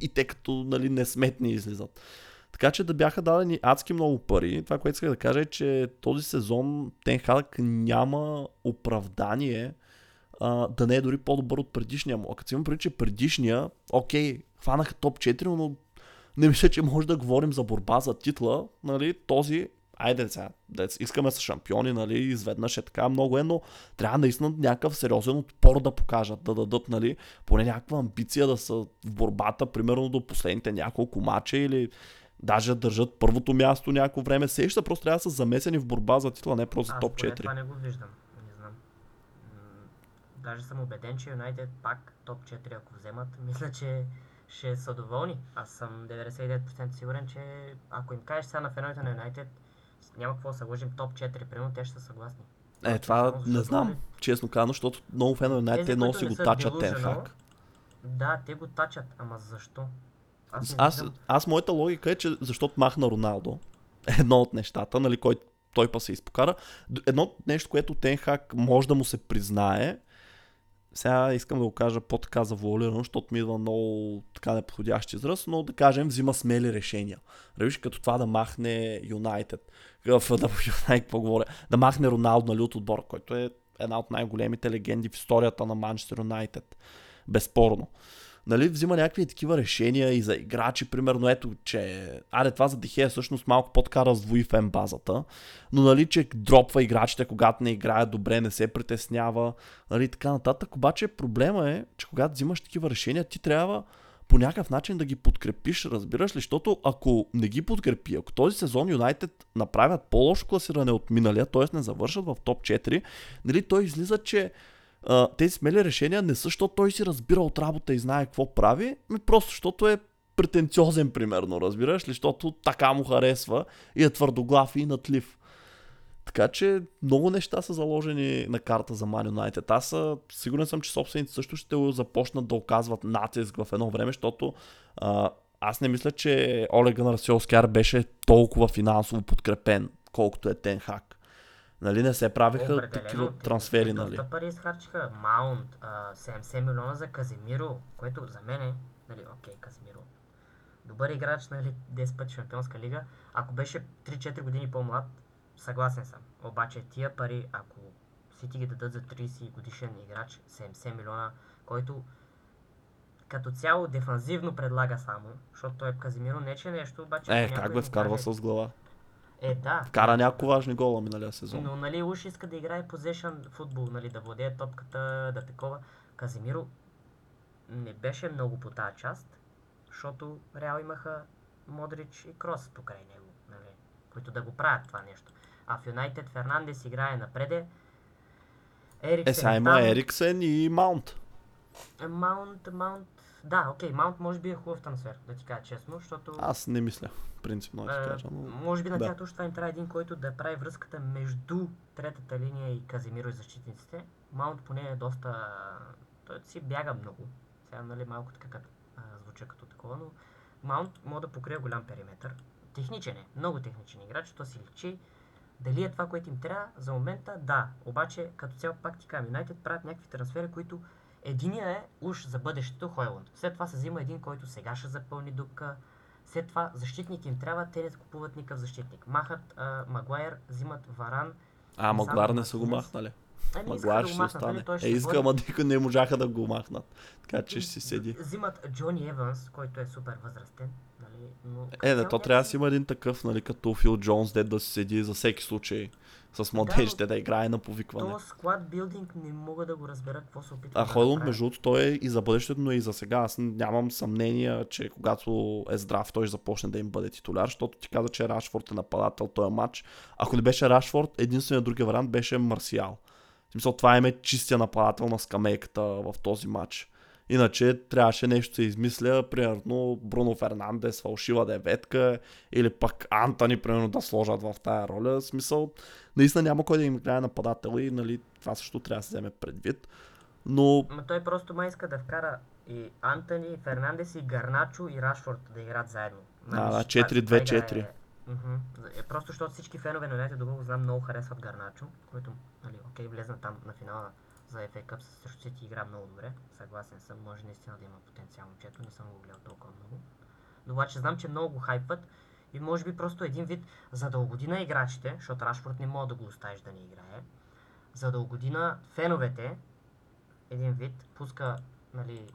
и те като нали, несметни излизат. Така че да бяха дадени адски много пари. Това, което исках да кажа е, че този сезон Тенхак няма оправдание а, да не е дори по-добър от предишния му. А като си имам преди, че предишния, окей, хванаха топ 4, но не мисля, че може да говорим за борба за титла. Нали? Този, айде сега, дец, искаме са шампиони, нали? изведнъж е така много е, но трябва наистина някакъв сериозен отпор да покажат, да дадат нали? поне някаква амбиция да са в борбата, примерно до последните няколко мача или даже да държат първото място някакво време. Сеща, просто трябва да са замесени в борба за титла, не просто за топ поне 4. това не го виждам. Не знам. Даже съм убеден, че Юнайтед пак топ 4 ако вземат, мисля, че ще са доволни. Аз съм 99% сигурен, че ако им кажеш сега на феновете на Юнайтед, няма какво да се лъжим топ 4, примерно те ще са съгласни. Е, това Само не знам, нали, честно казано, защото много фенове на те много си го тачат Тенхак. Да, те го тачат, ама защо? Аз, Аз, аз моята логика е, че защото махна Роналдо, едно от нещата, нали, който той па се изпокара. Едно нещо, което Тенхак може да му се признае, сега искам да го кажа по-така завуалирано, защото ми идва много така неподходящ израз, но да кажем взима смели решения. Виж, като това да махне Юнайтед, да да махне Роналдо нали, от отбора, който е една от най-големите легенди в историята на Манчестър Юнайтед. Безспорно нали, взима някакви такива решения и за играчи, примерно, ето, че, аре, това за Дихея всъщност малко по-така раздвои фен базата, но нали, че дропва играчите, когато не играят добре, не се притеснява, нали, така нататък. Обаче проблема е, че когато взимаш такива решения, ти трябва по някакъв начин да ги подкрепиш, разбираш ли? Защото ако не ги подкрепи, ако този сезон Юнайтед направят по-лошо класиране от миналия, т.е. не завършат в топ 4, нали, той излиза, че а, тези смели решения не са, защото той си разбира от работа и знае какво прави, ми просто защото е претенциозен, примерно, разбираш ли, защото така му харесва и е твърдоглав и натлив. Така че много неща са заложени на карта за Man United. Аз а, сигурен съм, че собствениците също ще започнат да оказват натиск в едно време, защото а, аз не мисля, че Олег Гънър Солскияр беше толкова финансово подкрепен, колкото е Тенхак. Нали не се правиха Определено, такива трансфери, доста нали? пари изхарчиха. Маунт, а, 70 милиона за Казимиро, което за мен е, нали, окей, Казимиро. Добър играч, нали, 10 пъти шампионска лига. Ако беше 3-4 години по-млад, съгласен съм. Обаче тия пари, ако си ти ги дадат за 30 годишен играч, 70 милиона, който като цяло дефанзивно предлага само, защото той е Казимиро не че нещо, обаче... Е, как му вкарва с глава? Е, да. Вкара няколко важни гола миналия сезон. Но нали уж иска да играе possession футбол, нали, да владее топката, да такова. Казимиро не беше много по тази част, защото Реал имаха Модрич и Крос покрай него, нали, които да го правят това нещо. А в Юнайтед Фернандес играе напреде. Ериксен Е, сега има там. Ериксен и Маунт. Маунт, Маунт... Да, окей, Маунт може би е хубав трансфер, да ти кажа честно, защото... Аз не мисля, принципно да ти Е, кажа, но... Може би на да. тях точно това им трябва един, който да прави връзката между третата линия и Казимиро и защитниците. Маунт поне е доста... Той си бяга много. Сега, нали, малко така като, а, звуча като такова, но Маунт може да покрие голям периметр. техничен е, много техничен играч, то си личи. Дали е това, което им трябва за момента? Да. Обаче, като цяло пак ти казвам, Юнайтед правят някакви трансфери, които единия е уж за бъдещето Хойланд. След това се взима един, който сега ще запълни дупка. След това защитник им трябва, те не купуват никакъв защитник. Махат а, Магуайер, взимат Варан. А, знам, не са го махнали. Ами, искаха ще да махнат, нали? остане. Е, ще иска, бъде- ама никой не можаха да го махнат. Така че ще си седи. Взимат Джони Еванс, който е супер възрастен. Нали? Но, Е, не, то трябва да си има един такъв, нали, като Фил Джонс, дед да си седи за всеки случай с младежите да играе на повикване. То склад билдинг не мога да го разбера какво се опитва А да Хойлунд, направи. между другото, той е и за бъдещето, но и за сега. Аз нямам съмнение, че когато е здрав, той ще започне да им бъде титуляр, защото ти каза, че Рашфорд е нападател този матч. Ако не беше Рашфорд, единственият другия вариант беше Марсиал. В смисъл, това е чистия нападател на скамейката в този матч. Иначе трябваше нещо да се измисля, примерно Бруно Фернандес, фалшива деветка, или пък Антони, примерно, да сложат в тая роля. Смисъл, наистина няма кой да им играе нападател и нали, това също трябва да се вземе предвид. Но Ма той просто май иска да вкара и Антони, и Фернандес, и Гарначо, и Рашфорд да играят заедно. Да, да, ще- 4-2-4. това игра е- Мгм. Е, просто защото всички фенове на Юнайтед, доколко знам, много харесват Гарначо, който, нали, окей, влезна там на финала за FA Cup с срещу Сити игра много добре. Съгласен съм, може наистина да има потенциал момчето, не съм го гледал толкова много. Но обаче знам, че много го хайпват и може би просто един вид за да играчите, защото Рашфорд не мога да го оставиш да не играе, за да феновете, един вид, пуска, нали,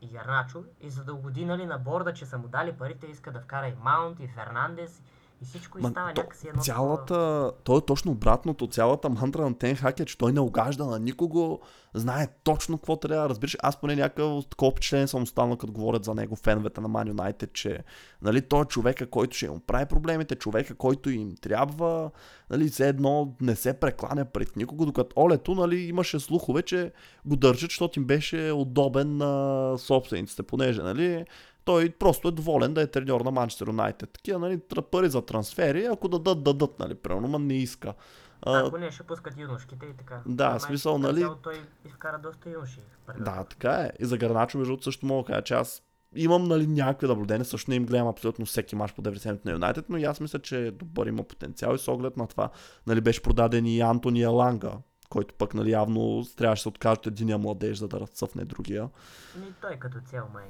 и Гарначо, и за да угоди, нали, на борда, че са му дали парите, иска да вкара и Маунт, и Фернандес, всичко и Ма, става то, някакси едно цялата, то е точно обратното. Цялата мантра на Тенхак е, че той не огажда на никого, знае точно какво трябва да разбираш. Аз поне някакъв такова впечатление съм останал, като говорят за него феновете на Man United, че нали, той е човека, който ще им прави проблемите, човека, който им трябва, нали, все едно не се прекланя пред никого, докато Олето нали, имаше слухове, че го държат, защото им беше удобен на собствениците, понеже нали, той просто е доволен да е треньор на Манчестър Юнайтед. Такива, нали, пари за трансфери, ако дадат, дадат, нали, примерно, ма не иска. А, Ако не, ще пускат юношките и така. Да, Май, смисъл, като нали- цяло Той изкара доста юноши. да, така е. И за Гарначо, между също мога да кажа, че аз имам нали, някакви наблюдения, също не им гледам абсолютно всеки мач по 90 на Юнайтед, но и аз мисля, че е добър има потенциал и с оглед на това нали, беше продаден и Антони Еланга, който пък нали, явно трябваше да се откаже от единия младеж, за да разцъфне другия. Ами той като цяло май...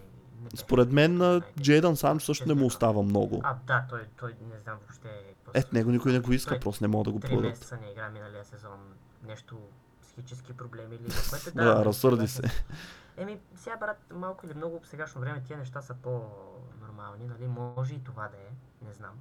Според мен. Джейдан Санчо също не му остава много. А, да, той, той не знам въобще... Е, него никой не го иска, Той просто не мога да го Три продадат. месеца не игра миналия сезон. Нещо психически проблеми или което Да, нали, разсърди се. Еми, сега брат, малко или много в сегашно време тия неща са по-нормални, нали? Може и това да е, не знам.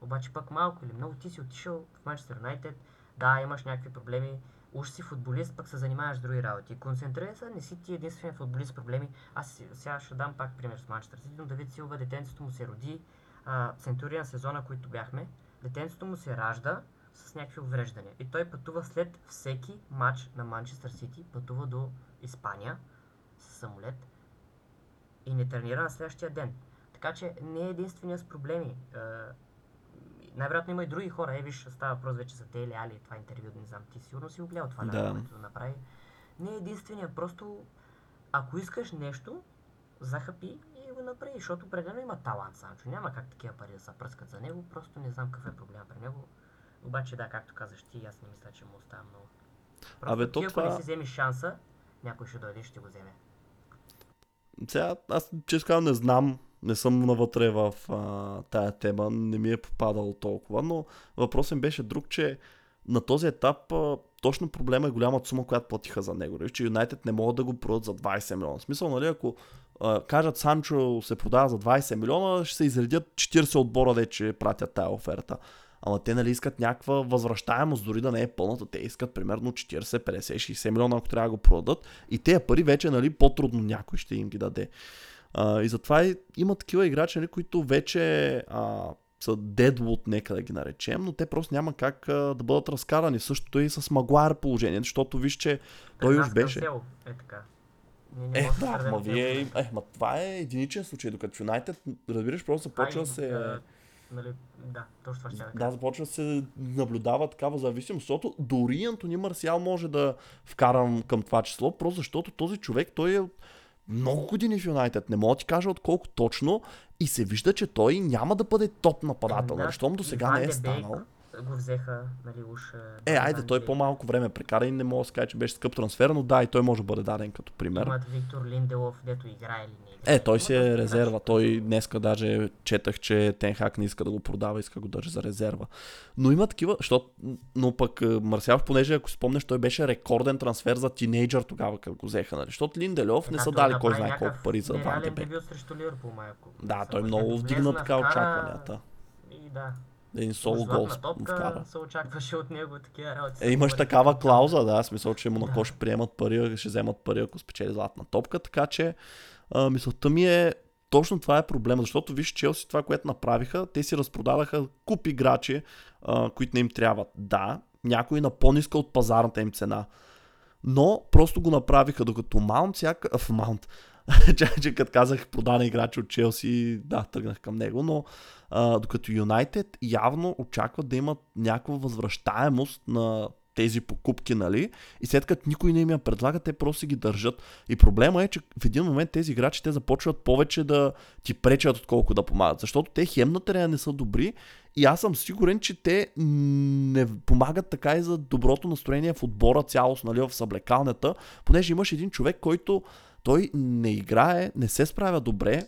Обаче пък малко или много ти си отишъл в Манчестър Юнайтед, да, имаш някакви проблеми, уж си футболист, пък се занимаваш с други работи. Концентрирай се, не си ти единствен футболист с проблеми. Аз сега ще дам пак пример с Манчестър Сити, но Давид Силва, детенцето му се роди, а, Центуриан сезона, които бяхме, детенцето му се ражда с някакви увреждания. И той пътува след всеки матч на Манчестър Сити, пътува до Испания с самолет и не тренира на следващия ден. Така че не е единствения с проблеми. Най-вероятно има и други хора. Е, виж, става въпрос вече за Дейли Али, това интервю, не знам, ти сигурно си го гледал това, Да. което направи. Не е единствения, просто ако искаш нещо, захапи и го направи, защото определено има талант, Санчо. Няма как такива пари да се пръскат за него, просто не знам какъв е проблем при него. Обаче да, както казаш ти, аз не мисля, че му остава много. Просто Абе, ти, то ако това- не си вземеш шанса, някой ще дойде и ще го вземе. Сега, аз казвам, не знам, не съм навътре в а, тая тема, не ми е попадало толкова, но въпросът ми беше друг, че на този етап а, точно проблема е голямата сума, която платиха за него. Че Юнайтед не могат да го продадат за 20 милиона. Смисъл, нали, ако а, кажат Санчо се продава за 20 милиона, ще се изредят 40 отбора, де, че пратят тая оферта. Ама те нали искат някаква възвръщаемост, дори да не е пълната. Те искат примерно 40, 50, 60 милиона, ако трябва да го продадат. И тези пари вече нали, по-трудно някой ще им ги даде. А, и затова и, има такива играчи, нали, които вече а, са deadwood, нека да ги наречем, но те просто няма как а, да бъдат разкарани. Същото е и с Магуайр положение, защото виж, че той При уж беше. Е така. Ние не Е, да, ма вие, е, ма това е единичен случай, докато в Юнайтед, разбираш, просто започва Ай, да се... да, нали, да, точно това ще да Да, започва да се наблюдава такава зависимост, защото дори Антони Марсиал може да вкарам към това число, просто защото този човек, той е много години в Юнайтед. Не мога да ти кажа от колко точно. И се вижда, че той няма да бъде топ нападател. Да, Нали? Щом до сега не е де Бейк станал. Го взеха, нали, уж... Е, айде, той по-малко време прекара и не мога да се каже, че беше скъп трансфер, но да, и той може да бъде даден като пример. Имат Виктор Линделов, дето играе или не играе. Е, той си е резерва. Той днеска даже четах, че Тенхак не иска да го продава, иска да го държи за резерва. Но има такива, защото, но пък Марсиал, понеже ако спомнеш, той беше рекорден трансфер за тинейджър тогава, като го взеха, нали? Защото Линделев не са дали кой знае колко пари за Ван Да, той много вдигна така очакванията. И да. Един соло гол вкара. се очакваше от него такива работи. Е, имаш такава клауза, да, смисъл, че Монако ще приемат пари, ще вземат пари, ако спечели златна топка, така че а, мисълта ми е точно това е проблема, защото виж Челси това, което направиха, те си разпродадаха куп играчи, а, които не им трябват. Да, някои на по-ниска от пазарната им цена, но просто го направиха, докато Маунт, всяка... в Маунт, че, като казах продана играчи от Челси, да, тръгнах към него, но а, докато Юнайтед явно очакват да имат някаква възвръщаемост на тези покупки, нали? И след като никой не им я предлага, те просто ги държат. И проблема е, че в един момент тези играчи те започват повече да ти пречат, отколко да помагат. Защото те хем на терена не са добри и аз съм сигурен, че те не помагат така и за доброто настроение в отбора цялост, нали, в съблекалнята, понеже имаш един човек, който той не играе, не се справя добре,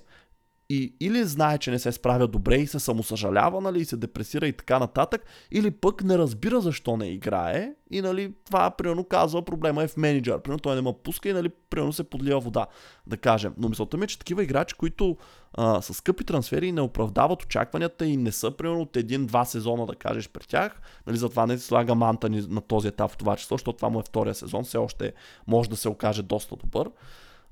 и или знае, че не се справя добре и се самосъжалява, нали, и се депресира и така нататък, или пък не разбира защо не играе и нали, това примерно казва проблема е в менеджер. Примерно той не ме пуска и нали, примерно се подлива вода, да кажем. Но мисълта ми е, че такива играчи, които а, са скъпи трансфери и не оправдават очакванията и не са примерно от един-два сезона, да кажеш при тях, нали, затова не слага манта на този етап в това число, защото това му е втория сезон, все още може да се окаже доста добър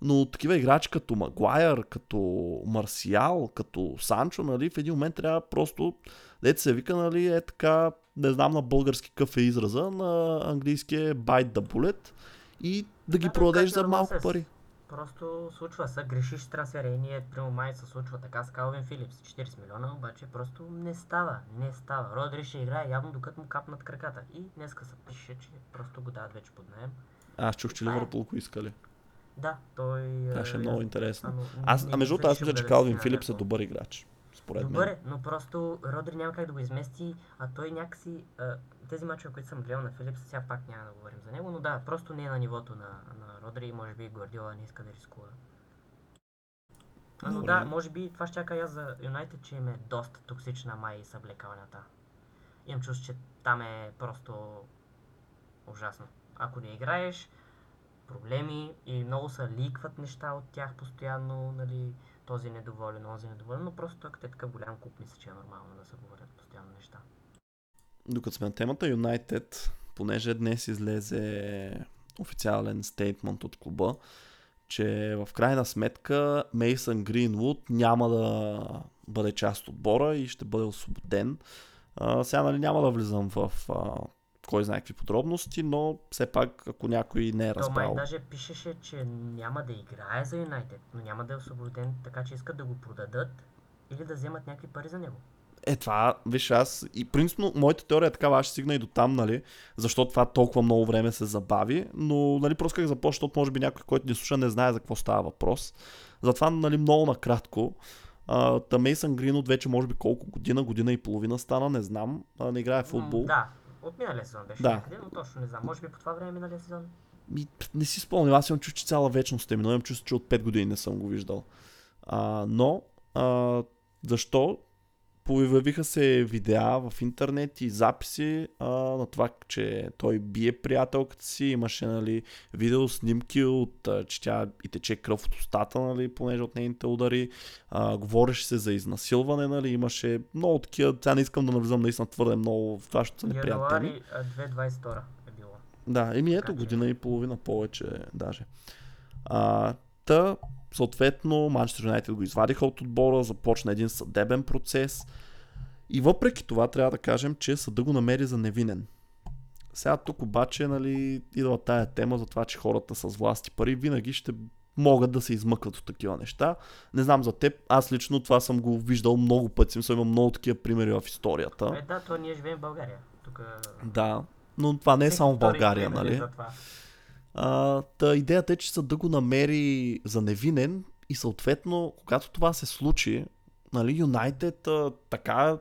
но такива играчи като Магуайър, като Марсиал, като Санчо, нали, в един момент трябва просто, дете се вика, нали, е така, не знам на български какъв е израза, на английски е bite the bullet и да ги Да, продадеш как за е малко нонсенс. пари. Просто случва се, грешиш с трансфера и ние, прямо май се случва така с Калвин Филипс. 40 милиона, обаче просто не става, не става. Родри ще играе явно докато му капнат краката. И днеска се пише, че просто го дават вече под наем. Аз чух, че е. Ливърпул го искали. Да, той... Това ще е е, много интересно. но Аз, а между другото, аз мисля, че Калвин Филипс е добър играч. Според Добър мен. е, но просто Родри няма как да го измести, а той някакси... А, тези мачове, които съм гледал на Филипс, сега пак няма да говорим за него, но да, просто не е на нивото на, на Родри и може би Гвардиола не иска да рискува. А, но да, може би това ще чака и аз за Юнайтед, че им е доста токсична май съблекалнята. Имам чувство, че там е просто ужасно. Ако не играеш, проблеми и много са ликват неща от тях постоянно, нали, този недоволен, този недоволен, но просто ако е такъв голям куп, мисля, че е нормално да се говорят постоянно неща. Докато сме на темата Юнайтед, понеже днес излезе официален стейтмент от клуба, че в крайна сметка Мейсън Гринвуд няма да бъде част от отбора и ще бъде освободен. А, сега нали няма да влизам в а, кой знае какви подробности, но все пак ако някой не е То май разбрал. даже пишеше, че няма да играе за Юнайтед, но няма да е освободен, така че искат да го продадат или да вземат някакви пари за него. Е, това, виж, аз и принципно моята теория е такава, аз ще стигна и до там, нали, защо това толкова много време се забави, но, нали, просто как започна, защото може би някой, който ни слуша, не знае за какво става въпрос. Затова, нали, много накратко, та Мейсън Гринот вече може би колко година, година и половина стана, не знам, не играе в футбол. Да, от миналия сезон беше Да. някъде, но точно не знам. Може би по това време миналия сезон. Ми, не си спомням, аз имам чувство, че цяла вечност е минала, имам чувство, че от 5 години не съм го виждал. А, но, а, защо? Появиха се видеа в интернет и записи а, на това, че той бие приятелката си. Имаше нали, видео снимки от, а, че тя и тече кръв от устата, нали, понеже от нейните удари. А, говореше се за изнасилване, нали, имаше много такива. Сега не искам да навлизам наистина твърде много в това, защото са неприятни теми. Януари а, 2022 е било. Да, еми ето година и половина повече даже. А, та, съответно, Манчестър Юнайтед го извадиха от отбора, започна един съдебен процес. И въпреки това трябва да кажем, че съда го намери за невинен. Сега тук обаче, нали, идва тая тема за това, че хората с власти пари винаги ще могат да се измъкват от такива неща. Не знам за теб, аз лично това съм го виждал много пъти, смисъл имам много такива примери в историята. Е, да, то ние живеем в България. Тук Да, но това не е само в България, е нали? А, та идеята е, че съда го намери за невинен и съответно, когато това се случи, нали, Юнайтед така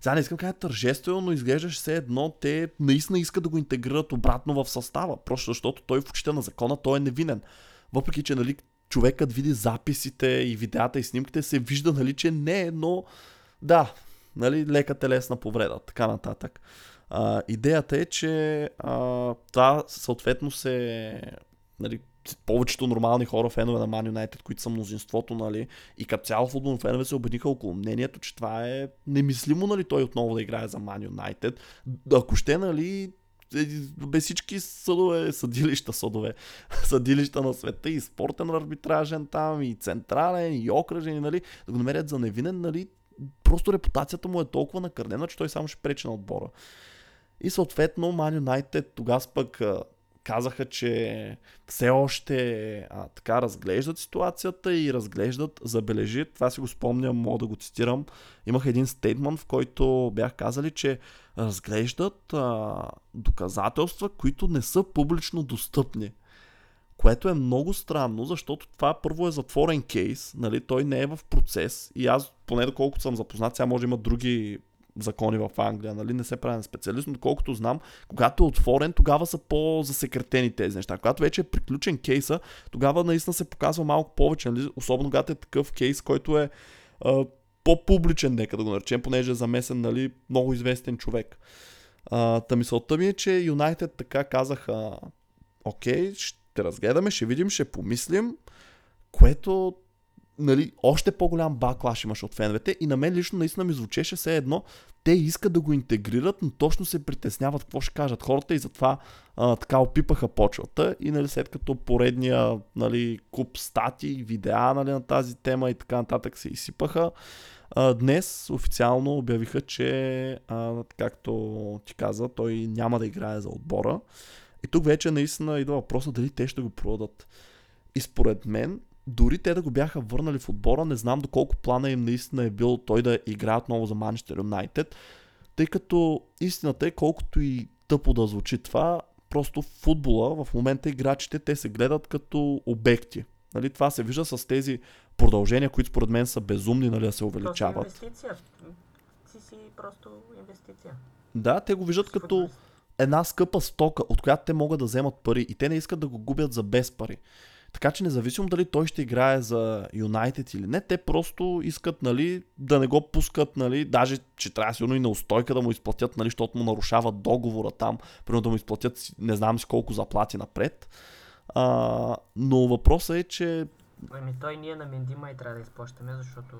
сега не искам да кажа тържествено, но изглеждаш все едно, те наистина искат да го интегрират обратно в състава, просто защото той в очите на закона той е невинен. Въпреки, че нали, човекът види записите и видеята и снимките, се вижда, нали, че не е, но да, нали, лека телесна повреда, така нататък. А, идеята е, че а, това съответно се нали, повечето нормални хора, фенове на Man United, които са мнозинството, нали, и като цяло футболни фенове се обедиха около мнението, че това е немислимо, нали, той отново да играе за Man United. Ако ще, нали, е, без всички съдове, съдилища, съдове, съдилища на света и спортен арбитражен там, и централен, и окръжен, и, нали, да го намерят за невинен, нали, просто репутацията му е толкова накърнена, че той само ще пречи на отбора. И съответно Man United тогава пък казаха, че все още а, така разглеждат ситуацията и разглеждат, забележи, това си го спомням, мога да го цитирам, имах един стейтмент, в който бях казали, че разглеждат а, доказателства, които не са публично достъпни. Което е много странно, защото това първо е затворен кейс, нали, той не е в процес и аз, поне доколкото съм запознат, сега може има други закони в Англия, нали? не се прави на специалист, но доколкото знам, когато е отворен, тогава са по-засекретени тези неща. Когато вече е приключен кейса, тогава наистина се показва малко повече, нали? особено когато е такъв кейс, който е а, по-публичен, нека да го наречем, понеже е замесен нали, много известен човек. А, та мисълта ми е, че Юнайтед така казаха, окей, ще разгледаме, ще видим, ще помислим, което нали, още по-голям баклаш имаш от феновете и на мен лично наистина ми звучеше все едно, те искат да го интегрират, но точно се притесняват какво ще кажат хората и затова а, така опипаха почвата и нали, след като поредния нали, куп стати, видеа нали, на тази тема и така нататък се изсипаха, а, днес официално обявиха, че а, както ти каза, той няма да играе за отбора. И тук вече наистина идва въпроса дали те ще го продадат. И според мен дори те да го бяха върнали в отбора, не знам доколко плана им наистина е бил той да играе отново за Манчестър Юнайтед, тъй като истината е, колкото и тъпо да звучи това, просто в футбола в момента играчите те се гледат като обекти. Нали, това се вижда с тези продължения, които според мен са безумни нали, да се увеличават. Просто инвестиция. Си си просто инвестиция. Да, те го виждат като една скъпа стока, от която те могат да вземат пари и те не искат да го губят за без пари. Така че независимо дали той ще играе за Юнайтед или не, те просто искат нали, да не го пускат, нали, даже че трябва сигурно и неустойка да му изплатят, нали, защото му нарушават договора там, примерно да му изплатят не знам си колко заплати напред. А, но въпросът е, че Ами той ние на Менди май трябва да изплащаме, защото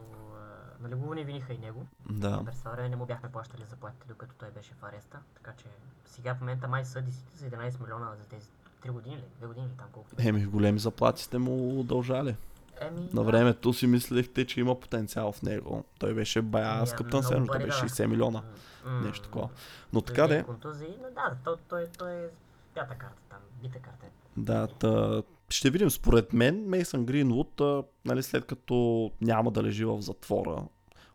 нали го не виниха и него. Да. През това време не му бяхме плащали заплатите, докато той беше в ареста. Така че сега в момента май съдисите за 11 милиона за тези 3 години ли? 2 години ли там колко? Еми, големи заплати сте му удължали. Еми, На времето си мислехте, че има потенциал в него. Той беше бая Ами, скъп много трансфер, той беше да. 60 милиона. М, Нещо такова. Но така де, Контузии, но да, той, той, той е пята карта там, бита карта. да, та, ще видим. Според мен Мейсън Гринвуд, нали, след като няма да лежи в затвора,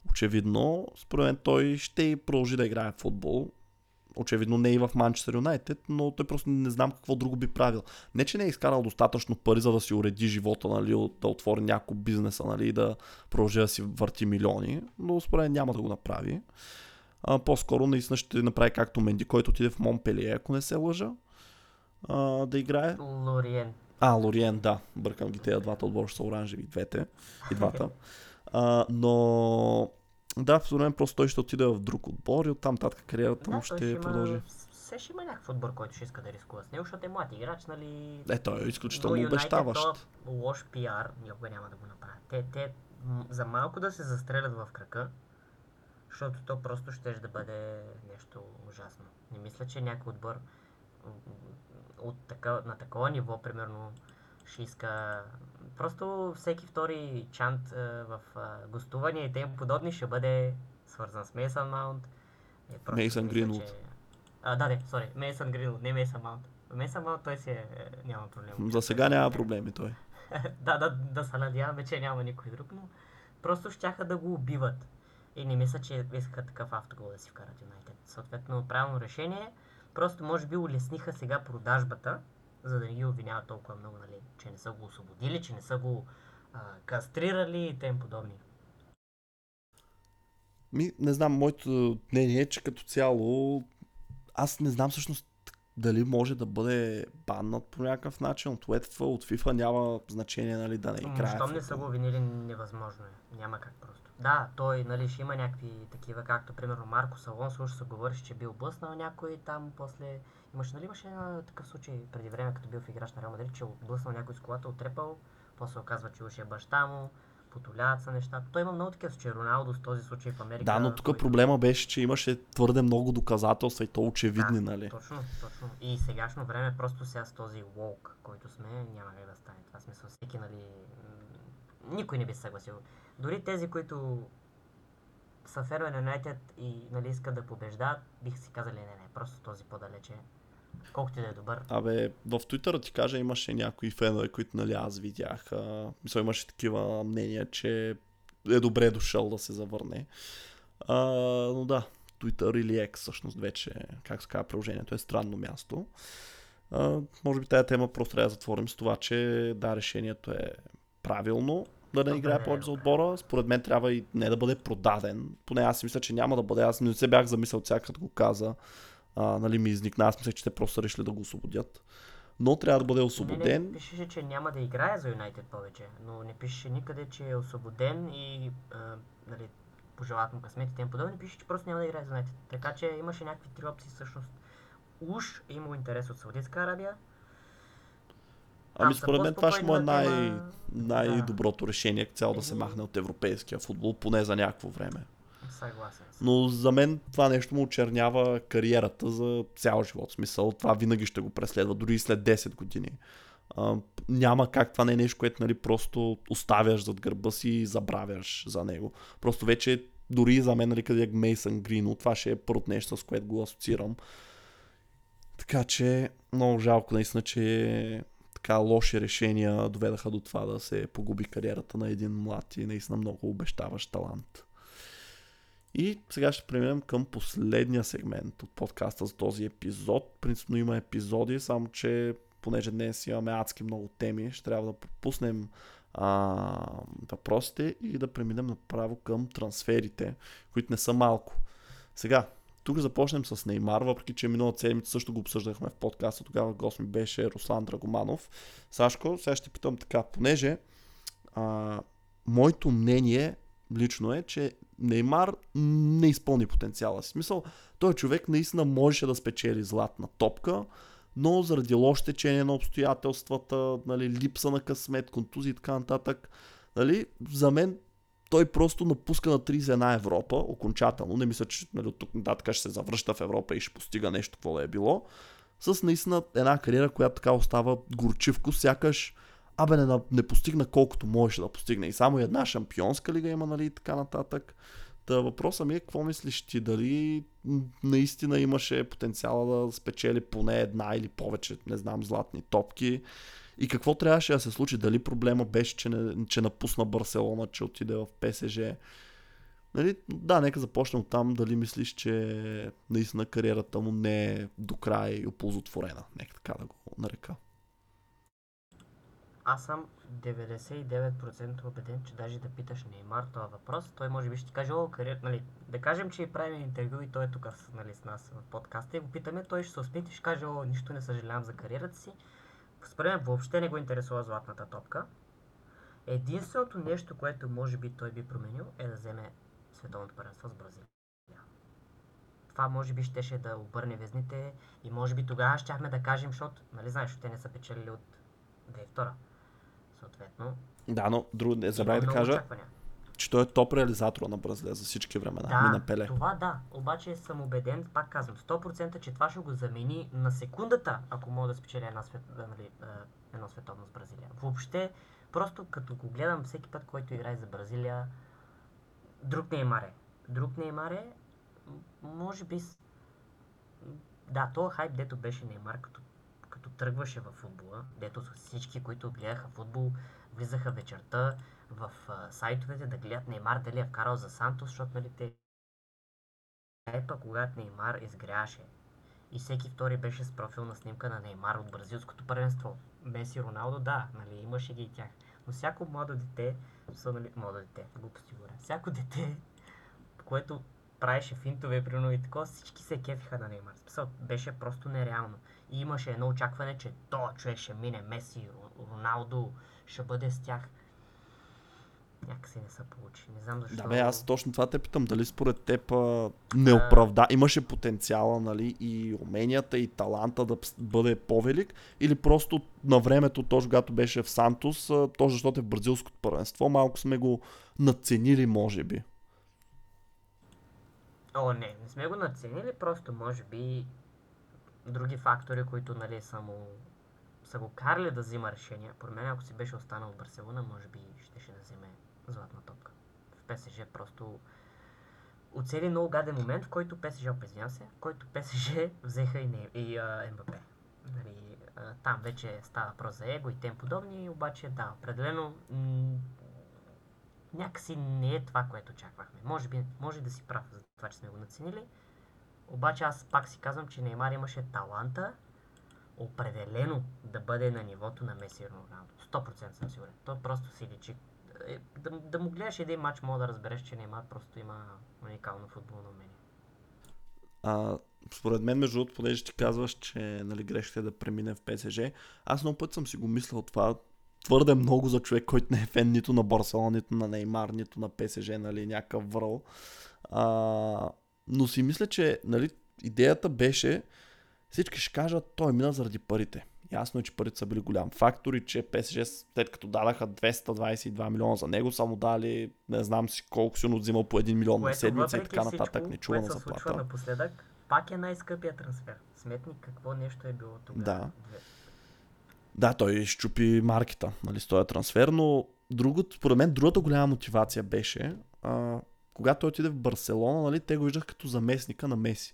очевидно, според мен той ще продължи да играе в футбол. Очевидно не и в Манчестър Юнайтед, но той просто не знам какво друго би правил. Не, че не е изкарал достатъчно пари, за да си уреди живота, нали, да отвори някой бизнеса, нали, да продължи да си върти милиони, но според няма да го направи. А, по-скоро наистина ще направи както Менди, който отиде в Монпелие, ако не се лъжа, а, да играе. Лориен. А, Лориен, да. Бъркам ги тези двата отбора, ще са оранжеви двете. И двата. А, но да, според мен просто той ще отиде в друг отбор и оттам татък кариерата му Да, той ще има, продължи. Все ще има някакъв отбор, който ще иска да рискува с него, защото е млад играч, нали? Е, той е изключително Но Юнайтед, обещаващ. то лош пиар никога няма да го направят. Те, те за малко да се застрелят в крака, защото то просто ще да бъде нещо ужасно. Не мисля, че някой отбор от така, на такова ниво, примерно, ще иска... Просто всеки втори чант а, в а, гостувания и тем подобни ще бъде свързан с Мейсън Маунт. Е, Мейсън Гринвуд. А, да, не, сори, Мейсън Гринвуд, не Мейсън Маунт. Мейсън Маунт той си е, е, няма проблем. За сега няма проблеми той. да, да, да се надяваме, че няма никой друг, но просто щяха да го убиват. И не мисля, че искаха такъв автогол да си вкарат Юнайтед. Съответно, правилно решение. Просто може би улесниха сега продажбата за да не ги обвиняват толкова много, нали, че не са го освободили, че не са го а, кастрирали и тем подобни. Ми, не знам, моето мнение е, че като цяло аз не знам всъщност дали може да бъде баннат по някакъв начин от UEFA, от FIFA няма значение нали, да не играе. Щом не са го винили, невъзможно е. Няма как просто. Да, той нали, ще има някакви такива, както примерно Марко Салон, също се говореше, че бил блъснал някой там, после имаше, нали имаше такъв случай преди време, като бил в играч на Реал Мадрид, че блъснал някой с колата, отрепал, после оказва, че уж е баща му, потоляват са нещата. Той има много такива случаи. Роналдо с този случай в Америка. Да, но тук който... проблема беше, че имаше твърде много доказателства и то очевидни, да, нали? Точно, точно. И сегашно време, просто сега с този лок, който сме, няма как да стане. Това смисъл всеки, нали... Никой не би съгласил. Дори тези, които са фенове на и нали, искат да побеждават, бих си казали не, не, просто този по-далече Колкото да е добър. Абе, в Твитъра ти кажа, имаше някои фенове, които нали аз видях. А, мисля, имаше такива мнения, че е добре дошъл да се завърне. А, но да, Twitter или X всъщност вече, как се казва приложението, е странно място. А, може би тази тема просто трябва да затворим с това, че да, решението е правилно да не играе повече за отбора. Според мен трябва и не да бъде продаден. Поне аз си мисля, че няма да бъде. Аз не се бях замислял от като го каза а, нали, ми изникна. Аз мислех, че те просто са решили да го освободят. Но трябва да бъде освободен. Не, не, пишеше, че няма да играе за Юнайтед повече, но не пишеше никъде, че е освободен и а, нали, пожелават му късмет и тем подобни. Пише, че просто няма да играе за Юнайтед. Така че имаше някакви три опции всъщност. Уж е имал интерес от Саудитска Арабия. Ами според мен това ще му е най- най-доброто решение, цяло да се махне от европейския футбол, поне за някакво време. Съгласен Но за мен това нещо му очернява кариерата за цял живот. В смисъл, това винаги ще го преследва, дори и след 10 години. А, няма как това не е нещо, което нали, просто оставяш зад гърба си и забравяш за него. Просто вече дори за мен, нали, къде е Мейсън Грин, това ще е първото нещо, с което го асоциирам. Така че много жалко наистина, че така лоши решения доведаха до това да се погуби кариерата на един млад и наистина много обещаващ талант. И сега ще преминем към последния сегмент от подкаста за този епизод. Принципно има епизоди, само че понеже днес имаме адски много теми, ще трябва да пропуснем а, въпросите и да преминем направо към трансферите, които не са малко. Сега, тук започнем с Неймар, въпреки че миналата седмица също го обсъждахме в подкаста, тогава гост ми беше Руслан Драгоманов. Сашко, сега ще питам така, понеже а, моето мнение лично е, че Неймар не изпълни потенциала си. Смисъл, той човек наистина можеше да спечели златна топка, но заради лошо течение на обстоятелствата, нали, липса на късмет, контузии и така нататък, нали, за мен той просто напуска на 31 Европа, окончателно. Не мисля, че нали, от тук нататък ще се завръща в Европа и ще постига нещо, какво да е било. С наистина една кариера, която така остава горчивко, сякаш абе не, не постигна колкото можеше да постигне. И само една шампионска лига има, нали, и така нататък. Та въпросът ми е, какво мислиш ти? Дали наистина имаше потенциала да спечели поне една или повече, не знам, златни топки? И какво трябваше да се случи? Дали проблема беше, че, не, че напусна Барселона, че отиде в ПСЖ? Нали? Да, нека започнем от там. Дали мислиш, че наистина кариерата му не е до край оползотворена? Нека така да го нарека. Аз съм 99% убеден, че даже да питаш Неймар този въпрос, той може би ще ти каже, о, кариер, нали, да кажем, че правим интервю и той е тук нали, с нас в подкаста и го питаме, той ще се усмихне и ще каже, о, нищо не съжалявам за кариерата си. Според мен въобще не го интересува златната топка. Единственото нещо, което може би той би променил е да вземе световното първенство с Бразилия. Това може би щеше да обърне везните и може би тогава щяхме да кажем, защото, нали знаеш, те не са печелили от 2002 съответно. Да, но друго не забравяй да кажа, очаквания. че той е топ реализатор на Бразилия за всички времена. Да, Мина Пеле. това да. Обаче съм убеден, пак казвам, 100% че това ще го замени на секундата, ако мога да спечеля една свет, нали, едно световно с Бразилия. Въобще, просто като го гледам всеки път, който играе за Бразилия, друг Неймар е. Друг Неймар е, може би... Да, този хайп, дето беше Неймар като като тръгваше в футбола, дето всички, които гледаха футбол, влизаха вечерта в а, сайтовете да гледат Неймар дали е вкарал за Сантос, защото нали те Епа, когато Неймар изгряваше И всеки втори беше с профилна снимка на Неймар от бразилското първенство. Меси, Роналдо, да, нали, имаше ги и тях. Но всяко младо дете, са, нали, младо дете, глупости говоря, всяко дете, което правеше финтове, примерно и такова, всички се кефиха на Неймар. Смисъл, беше просто нереално. И имаше едно очакване, че то човек ще мине Меси, Роналдо, ще бъде с тях. Някакси не се получи. Не знам защо. Да, бе, аз точно това те питам. Дали според теб а, не оправда, имаше потенциала, нали, и уменията, и таланта да бъде по-велик, или просто на времето, точно когато беше в Сантос, точно защото е в бразилското първенство, малко сме го надценили, може би. О, не, не сме го наценили, просто може би други фактори, които нали, са му са го карали да взима решения. По мен, ако си беше останал в Барселона, може би щеше да вземе златна топка. В ПСЖ просто оцели много гаден момент, в който ПСЖ, опезвям се, в който ПСЖ взеха и, не, и а, МБП. Нали, а, там вече става въпрос за его и тем подобни, обаче да, определено м- някакси не е това, което очаквахме. Може би, може да си прав за това, че сме го наценили. Обаче аз пак си казвам, че Неймар имаше таланта определено да бъде на нивото на Меси Роналдо. 100% съм сигурен. То просто си личи. Е, да, да му гледаш един матч, мога да разбереш, че Неймар просто има уникално футболно умение. А, според мен, между другото, понеже ти казваш, че нали, грешката е да премине в ПСЖ, аз много път съм си го мислил това твърде много за човек, който не е фен нито на Барселона, нито на Неймар, нито на ПСЖ, нали, някакъв връл. А, но си мисля, че нали, идеята беше, всички ще кажат, той мина заради парите. Ясно е, че парите са били голям фактор и че ПСЖ след като дадаха 222 милиона за него, само дали не знам си колко си взимал по 1 милион на седмица и така нататък, не чува на заплата. Напоследък, пак е най-скъпия трансфер. Сметни какво нещо е било тогава. Да. Да, той щупи маркета, нали, с този трансфер, но другото, според мен другата голяма мотивация беше, а, когато отиде в Барселона, нали, те го виждах като заместника на Меси.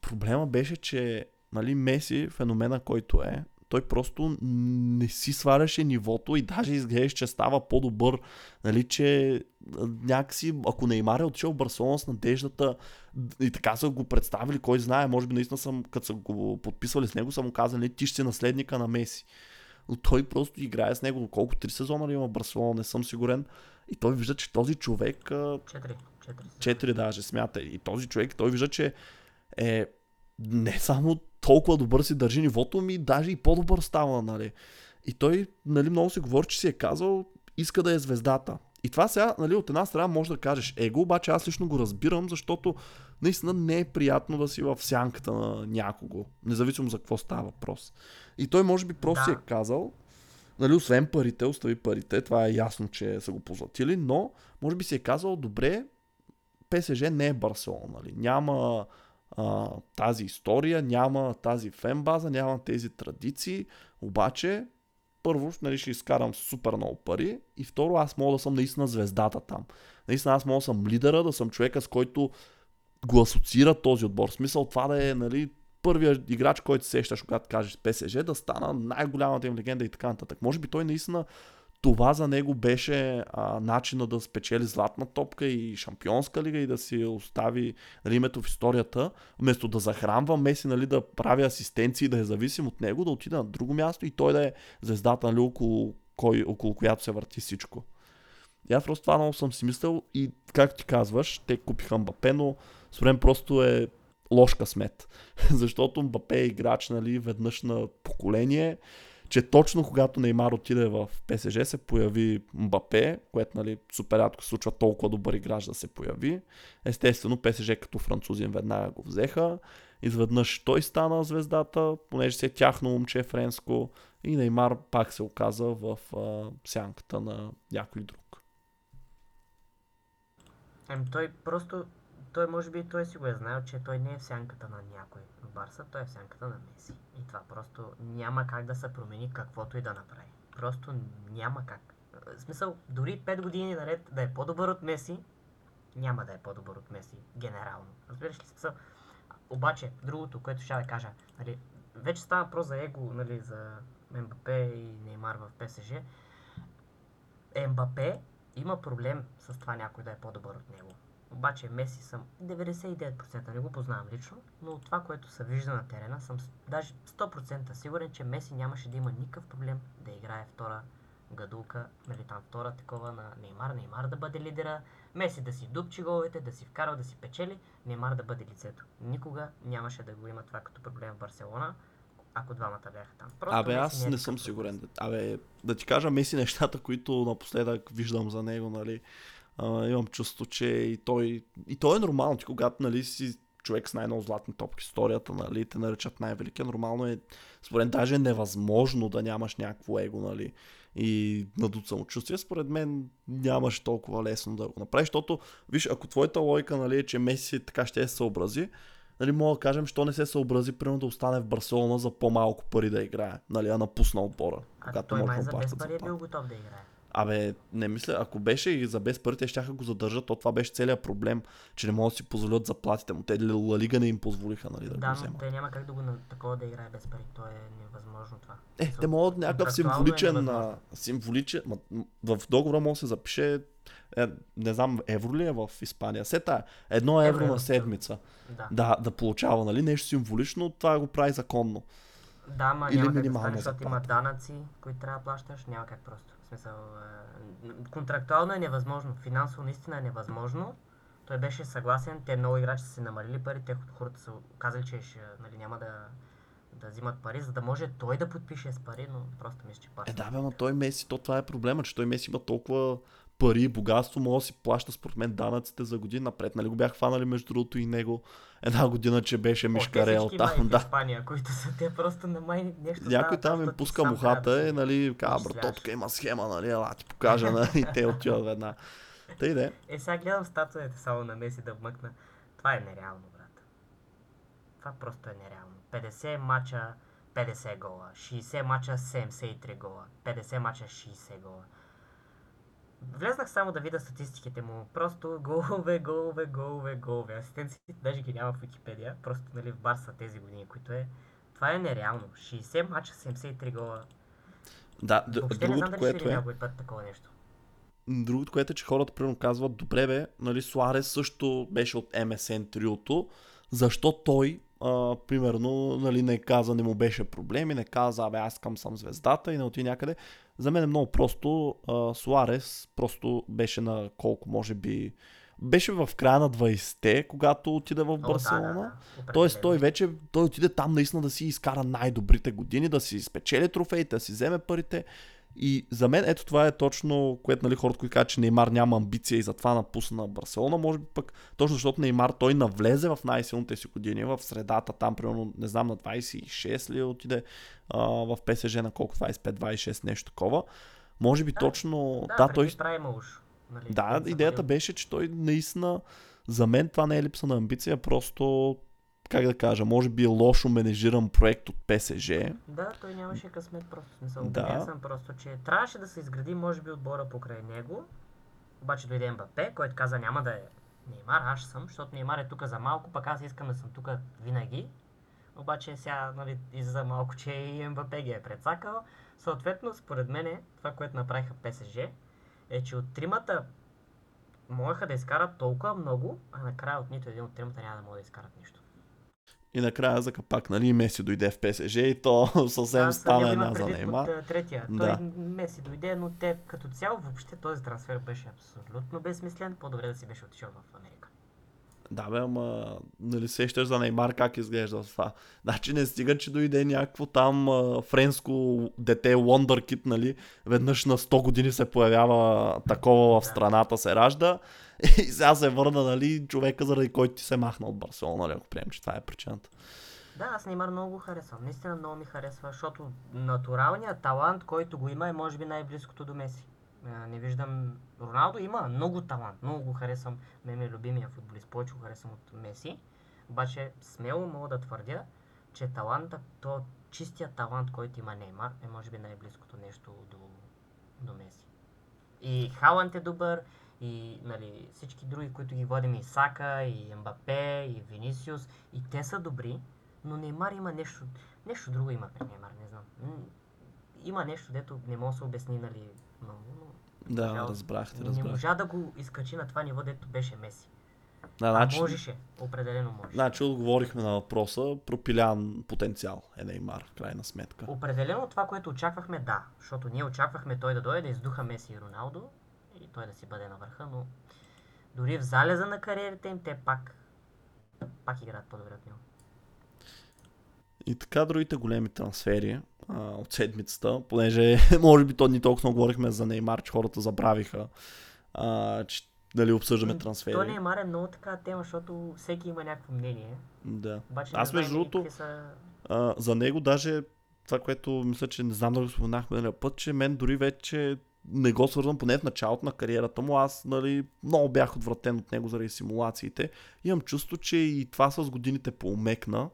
Проблема беше, че нали, Меси, феномена който е, той просто не си сваляше нивото и даже изглеждаше, че става по-добър, нали, че някакси, ако Неймар е отишъл в Барселона с надеждата и така са го представили, кой знае, може би наистина съм, като са го подписвали с него, са му казали, ти ще си наследника на Меси. Но той просто играе с него, колко три сезона ли има в Барселона, не съм сигурен. И той вижда, че този човек... Четири. Четири, четири даже смята. И този човек, той вижда, че е не само толкова добър си държи нивото ми, даже и по-добър става, нали. И той, нали, много се говори, че си е казал, иска да е звездата. И това сега, нали, от една страна може да кажеш его, обаче аз лично го разбирам, защото наистина не е приятно да си в сянката на някого, независимо за какво става въпрос. И той може би просто да. си е казал, нали, освен парите, остави парите, това е ясно, че са го позлатили, но може би си е казал, добре, ПСЖ не е Барселона, нали, няма а, тази история, няма тази фенбаза, няма тези традиции, обаче първо нали, ще изкарам супер много пари и второ аз мога да съм наистина звездата там. Наистина аз мога да съм лидера, да съм човека с който го асоциира този отбор. В смисъл това да е нали, първият играч, който сещаш, когато кажеш ПСЖ, да стана най-голямата им легенда и така нататък. Може би той наистина това за него беше а, начина да спечели златна топка и шампионска лига и да си остави нали, името в историята, вместо да захранва Меси, нали, да прави асистенции, да е зависим от него, да отида на друго място и той да е звездата, нали, около, кой, около която се върти всичко. И аз просто това много съм си мислил и как ти казваш, те купиха Мбапе, но според просто е лош късмет. Защото Мбапе е играч нали, веднъж на поколение че точно когато Неймар отиде в ПСЖ се появи Мбапе, което нали, супер рядко се случва толкова добър играч да се появи. Естествено ПСЖ като французин веднага го взеха. Изведнъж той стана звездата, понеже се е тяхно момче френско и Неймар пак се оказа в а, сянката на някой друг. Ами той просто, той може би той си го е знаел, че той не е в сянката на някой в Барса, той е в сянката на Меси. И това просто няма как да се промени каквото и да направи. Просто няма как. В смисъл, дори 5 години наред да е по-добър от Меси, няма да е по-добър от Меси, генерално. Разбираш ли смисъл? Обаче, другото, което ще да кажа, нали, вече става про за его, нали, за МБП и Неймар в ПСЖ. МБП има проблем с това някой да е по-добър от него. Обаче Меси съм 99%, не го познавам лично, но от това, което се вижда на терена, съм даже 100% сигурен, че Меси нямаше да има никакъв проблем да играе втора гадулка, нали там втора такова на Неймар, Неймар да бъде лидера, Меси да си дупчи головете, да си вкарва, да си печели, Неймар да бъде лицето. Никога нямаше да го има това като проблем в Барселона, ако двамата бяха там. Просто Абе, аз е не съм сигурен. Абе, да ти кажа Меси нещата, които напоследък виждам за него, нали. А, имам чувство, че и той, и той е нормално, ти когато, нали, си човек с най-много златни топки в историята, нали, те наричат най-великия, нормално е, според мен даже е невъзможно да нямаш някакво его, нали, и надут самочувствие, според мен нямаше толкова лесно да го направиш, защото, виж, ако твоята логика, нали, е, че Меси така ще се съобрази, нали, мога да кажем, що не се съобрази, примерно да остане в Барселона за по-малко пари да играе, нали, а напусна отбора, А когато той май за без пари е бил готов да играе. Абе, не мисля, ако беше и за без пари, те ще го задържат, то това беше целият проблем, че не могат да си позволят заплатите му. Те Ла Лига не им позволиха, нали, да, Да, го вземат. те няма как да го на такова да играе без пари. То е невъзможно това. Е, те могат някакъв Контрактуално е символичен, символичен, в договора може да се запише, е, не знам, евро ли е в Испания? Сета, едно евро, Евро е на в- седмица. Да. Да, да получава, нали, нещо символично, това го прави законно. Да, ма Или няма как да стане, защото има данъци, които трябва да плащаш. Няма как просто. Смисъл, е, контрактуално е невъзможно. Финансово наистина е невъзможно. Той беше съгласен, те много играчи са се намалили пари, те хората са казали, че ще, нали, няма да, да взимат пари, за да може той да подпише с пари, но просто мисля, че Е, плаща. да, бе, но той Меси, то това е проблема, че той Меси има толкова пари и богатство, може да си плаща според мен данъците за година напред. Нали го бях фанали между другото и него една година, че беше мишкарел там, да. Испания, които са те просто на май нещо Някой там им пуска мухата и нали, казва, изчисляваш. брато, тук има схема, нали, ела ти покажа, нали, те отиват веднага. Тъй де. Е, сега гледам статуите само на Меси да вмъкна. Това е нереално, брат. Това просто е нереално. 50 мача, 50 гола. 60 мача, 73 гола. 50 мача, 60 гола. Влезнах само да видя статистиките му. Просто голове, голове, голове, голове. Асистенциите даже ги няма в Википедия. Просто нали, в Барса тези години, които е. Това е нереално. 60 мача, 73 гола. Да, д- Въобще не знам другото, дали което е, някой път такова нещо. другото, което е, че хората примерно казват, добре бе, нали, Суарес също беше от MSN триото, защо той, а, примерно, нали, не каза, не му беше проблем и не каза, абе, аз искам съм звездата и не отиде някъде. За мен е много просто. А, Суарес просто беше на колко, може би, беше в края на 20-те, когато отиде в О, да, Барселона. да, да. Тоест той вече, той отиде там наистина да си изкара най-добрите години, да си спечели трофеите, да си вземе парите. И за мен ето това е точно, което нали, хората, които казват, че Неймар няма амбиция и затова напусна Барселона, може би пък точно защото Неймар той навлезе в най-силните си години, в средата там, примерно, не знам, на 26 ли отиде а, в ПСЖ на колко 25-26, нещо такова. Може би Да, точно, Да, да, той, уж. Нали, да, идеята били- беше, че той наистина, за мен това не е липса на амбиция, просто, как да кажа, може би е лошо менежиран проект от ПСЖ. Да, той нямаше късмет просто. Смисъл, Да. убеден съм просто, че трябваше да се изгради, може би, отбора покрай него. Обаче дойде Мбапе, който каза няма да е Неймар, аз съм, защото Неймар е тук за малко, пък аз искам да съм тук винаги. Обаче сега, нали, и за малко, че и Мбапе ги е прецакал. Съответно, според мен, това, което направиха ПСЖ, е, че от тримата можеха да изкарат толкова много, а накрая от нито един от тримата няма да могат да изкарат нищо. И накрая за капак, нали, Меси дойде в ПСЖ и то съвсем Аз стана една за Неймар. А, третия. Да. Той Меси дойде, но те като цяло въобще този трансфер беше абсолютно безсмислен. По-добре да си беше отишъл в Америка. Да, бе, ама, нали сещаш за Неймар как изглежда това. Значи не стига, че дойде някакво там а, френско дете, Wonder Kid, нали, веднъж на 100 години се появява такова в страната, се ражда и сега се върна, нали, човека, заради който ти се махна от Барселона, нали, ако приемем, че това е причината. Да, аз Неймар много го харесвам. Наистина много ми харесва, защото натуралният талант, който го има, е може би най-близкото до Меси. Не виждам... Роналдо има много талант, много го харесвам. Ме е любимия футболист, повече го харесвам от Меси. Обаче смело мога да твърдя, че таланта, то чистия талант, който има Неймар, е може би най-близкото нещо до, до Меси. И Халанд е добър, и нали, всички други, които ги водим, и Сака, и Мбапе, и Винисиус, и те са добри, но Неймар има нещо, нещо друго има при Неймар, не знам. Има нещо, дето не може да се обясни, нали, много, но Да, Жал- разбрахте, не разбрах. можа да го изкачи на това ниво, дето беше Меси. Да, значи, можеше, определено можеше. значи отговорихме на въпроса, пропилян потенциал е Неймар, в крайна сметка. Определено това, което очаквахме, да. Защото ние очаквахме той да дойде да издуха Меси и Роналдо той да си бъде на върха, но дори в залеза на кариерите им, те пак, пак играят по-добре от него. И така другите големи трансфери а, от седмицата, понеже може би то ни толкова много говорихме за Неймар, че хората забравиха, а, че дали обсъждаме трансфери. Той Неймар е много така тема, защото всеки има някакво мнение. Да. Обаче Аз между другото, са... А, за него даже това, което мисля, че не знам дали го споменахме на път, че мен дори вече не го свързвам, поне в началото на кариерата му, аз нали, много бях отвратен от него заради симулациите. Имам чувство, че и това с годините поумекна.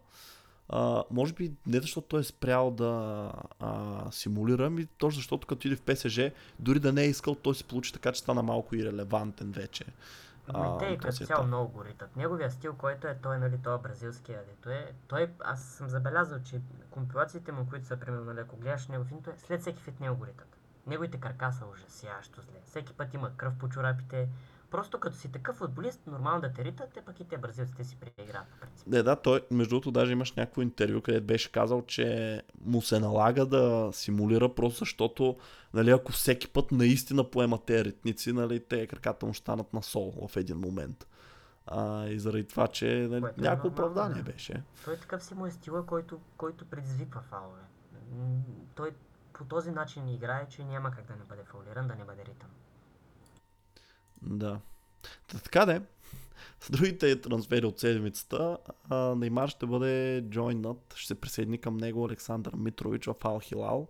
А, може би не защото той е спрял да а, симулира, ми точно защото като иде в ПСЖ, дори да не е искал, той се получи така, че стана малко ирелевантен вече. Ами А, те и то като е цяло много го ритат. Неговия стил, който е той, нали, той е бразилския, дето е. Той, аз съм забелязал, че компилациите му, които са, примерно, нали, ако гледаш него фин, той след всеки фит него го ритат. Неговите крака са ужасяващо зле. Всеки път има кръв по чорапите. Просто като си такъв футболист, нормално да те ритат, те пък и те бразилците си преиграват. Не, да, той, между другото, даже имаш някакво интервю, където беше казал, че му се налага да симулира, просто защото, нали, ако всеки път наистина поема те ритници, нали, те краката му станат на сол в един момент. А, и заради това, че нали, Което е някакво нормално, оправдание да. беше. Той такъв си му е стила, който, който предизвиква фалове. Той по този начин играе, че няма как да не бъде фаулиран, да не бъде ритан. Да. Та, така де, с другите трансфери от седмицата, Неймар ще бъде джойнат, ще се присъедини към него Александър Митрович в Ал Хилал.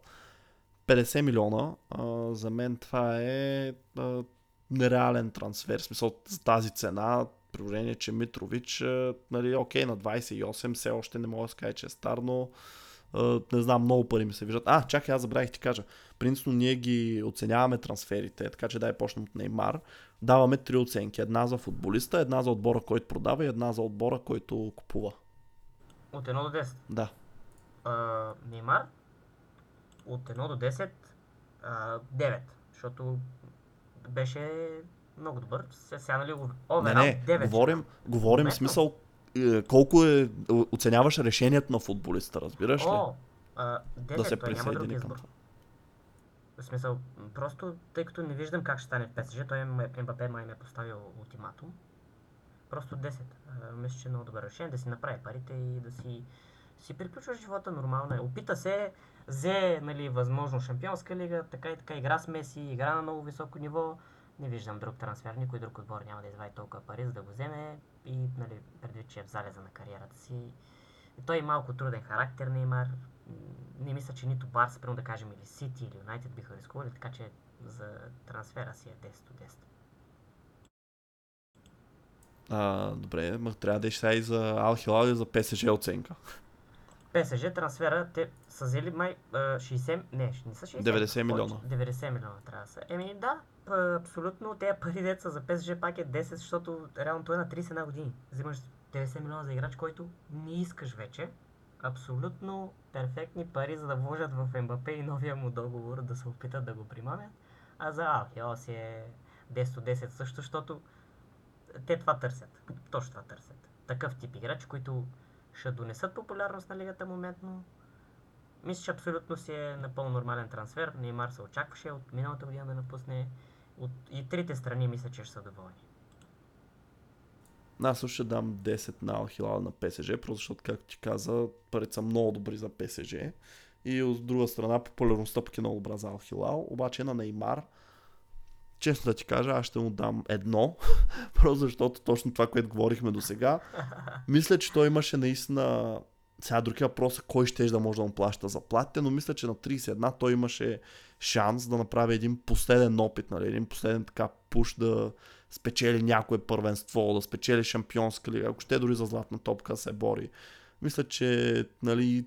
50 милиона. А, за мен това е а, нереален трансфер. В смисъл за тази цена, при положение, че Митрович, а, нали, окей, на 28 все още не мога да кажа, че е стар, но а, не знам, много пари ми се виждат. А, чакай, аз забравих ти кажа. Принципно ние ги оценяваме трансферите, така че дай почнем от Неймар. Даваме три оценки. Една за футболиста, една за отбора, който продава и една за отбора, който купува. От 1 до 10. Да. А, Неймар от 1 до 10 а, 9, защото беше много добър. Се- Сега нали го... Не, Оверал не, 9. говорим, говорим в смисъл колко е, оценяваш решението на футболиста, разбираш ли? О, а, 9, да се присъедини към това. В смисъл, просто тъй като не виждам как ще стане в ПСЖ, той ме- Мбапе май ме е поставил ултиматум. Просто 10. А, мисля, че е много добре решение да си направи парите и да си, си приключва живота нормално. е. Опита се, взе нали, възможно шампионска лига, така и така игра с Меси, игра на много високо ниво. Не виждам друг трансфер, никой друг отбор няма да извади толкова пари, за да го вземе и нали, предвид, че е в залеза на кариерата си. И той е малко труден характер, Неймар. Не мисля, че нито Барс, примерно да кажем, или Сити, или Юнайтед биха рискували, така че за трансфера си е 10 от 10. А, добре, ма трябва да е сега и за Ал Хилал и за ПСЖ оценка. ПСЖ трансфера, те са взели май а, 60, не, не са 60. 90 милиона. повече. 90 милиона трябва да са. Еми да, абсолютно, тези пари деца за ПСЖ пак е 10, защото реално той е на 31 години. Взимаш 90 милиона за играч, който не искаш вече. Абсолютно перфектни пари, за да вложат в МБП и новия му договор, да се опитат да го примамят. А за Алхио си е 10 от 10 също, защото те това търсят. Точно това търсят. Такъв тип играч, които ще донесат популярност на лигата моментно. Мисля, че абсолютно си е напълно нормален трансфер. Неймар се очакваше от миналата година да напусне. От... И трите страни мисля, че ще са доволни. Аз също ще дам 10 на Ал Хилал на ПСЖ, просто защото, както ти каза, парите са много добри за ПСЖ. И от друга страна, популярността пък е много добра за Ал Хилал. Обаче на Неймар, честно да ти кажа, аз ще му дам едно, просто защото точно това, което говорихме до сега. Мисля, че той имаше наистина... Сега други въпрос е кой ще да може да му плаща заплатите, но мисля, че на 31 той имаше шанс да направи един последен опит, нали, един последен така пуш да спечели някое първенство, да спечели шампионска лига, ако ще дори за златна топка се бори. Мисля, че нали,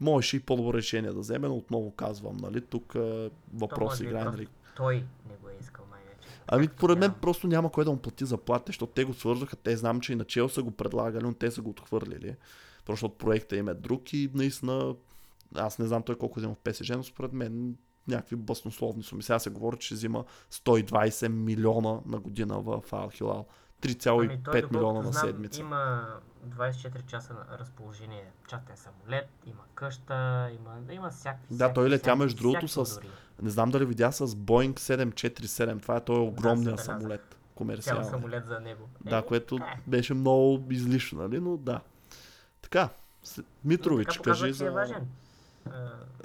можеше и по-добро решение да вземе, но отново казвам, нали, тук е, въпрос играе, нали, Той не го е искал най-вече. Ами, Както поред мен просто няма кой да му плати заплата, защото те го свързваха. Те знам, че и на Чел са го предлагали, но те са го отхвърлили. Просто проекта им е друг и наистина, аз не знам той колко взема в ПСЖ, но според мен някакви баснословни суми. Сега се говори, че взима 120 милиона на година в Ал Хилал. 3,5 Ами той, милиона на знам, седмица. Има 24 часа на разположение частен самолет, има къща, има, има всякакви. Да, той летя, между другото, с- дори. Не знам дали видя с Boeing 747. Това е той огромния забелязах. самолет. Цял Комерциален. самолет за него. Да, Еми, което е. беше много излишно, нали? Но да. Така, Митрович, така кажи че за... е важен.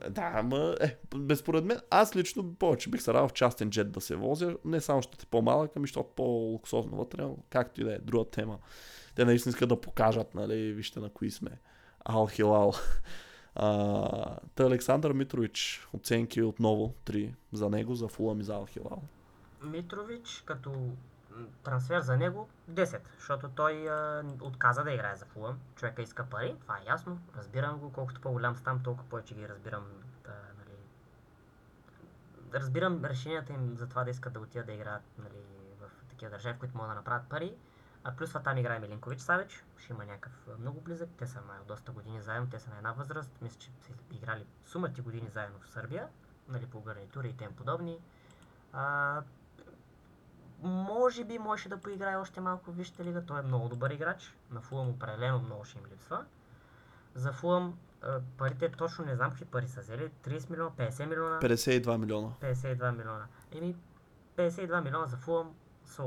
Да, ама, е, безспоред мен, аз лично повече бих се радвал в частен джет да се возя, не само защото е по-малък, ами защото по-луксозно вътре, както и да е, друга тема. Те наистина искат да покажат, нали, вижте на кои сме. Ал Хилал. А, та Александър Митрович, оценки отново, 3 за него, за Фулъм и за Ал Хилал. Митрович като трансфер за него 10, защото той а, отказа да играе за Фулъм. Човека иска пари, това е ясно, разбирам го, колкото по-голям стам, толкова повече ги разбирам. Да, нали, разбирам решенията им за това да искат да отидат да играят нали, в такива държави, в които могат да направят пари. А плюс това там играе Милинкович Савич, ще има някакъв много близък, те са от доста години заедно, те са на една възраст, мисля, че са играли сумати години заедно в Сърбия, нали, по гарнитури и тем подобни. А, може би можеше да поиграе още малко в Висшата лига. Той е много добър играч. На Фулъм определено много ще им липсва. За Фулъм парите точно не знам какви пари са взели. 30 милиона, 50 милиона, 52 милиона. 52 милиона. Еми, 52 милиона за Фулъм са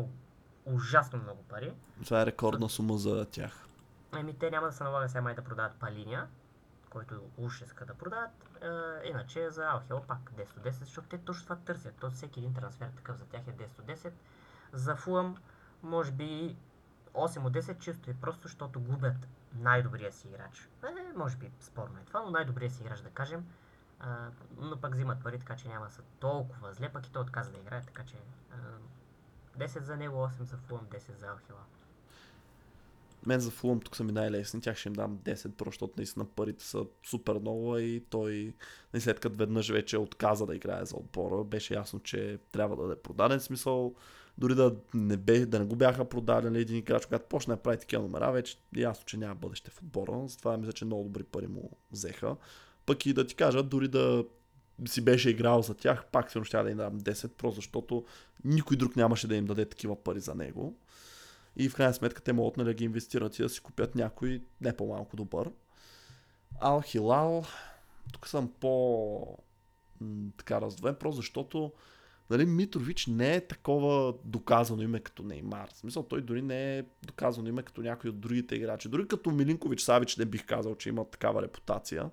ужасно много пари. Това е рекордна сума за тях. Еми, те няма да се налага сега май да продават Палиния, който уж иска да продават. Е, иначе за Алхел пак 10 от 10, защото те точно това търсят. То всеки един трансфер такъв за тях е 10 от 10. За Фулъм може би 8 от 10 чисто и просто, защото губят най-добрия си играч. Е, може би спорно е това, но най-добрия си играч да кажем. А, но пък взимат пари, така че няма са толкова зле, пък и той отказа да играе, така че а, 10 за него, 8 за Фулъм, 10 за Алхела. Мен за Фулъм тук са ми най-лесни, тях ще им дам 10, просто защото наистина парите са супер много и той, и след като веднъж вече отказа да играе за отбора, беше ясно, че трябва да бъде продаден смисъл. Дори да не, бе, да не го бяха продадени един играч, когато почне да прави такива номера, вече е ясно, че няма бъдеще в отбора. Затова мисля, че много добри пари му взеха. Пък и да ти кажа, дори да си беше играл за тях, пак сигурно ще да им дам 10, просто защото никой друг нямаше да им даде такива пари за него. И в крайна сметка те могат нали, да ги инвестират и да си купят някой не по-малко добър. Ал Хилал, тук съм по така раздвоен, просто защото нали, Митрович не е такова доказано име като Неймар. В смисъл, той дори не е доказано име като някой от другите играчи. Дори като Милинкович Савич не бих казал, че има такава репутация.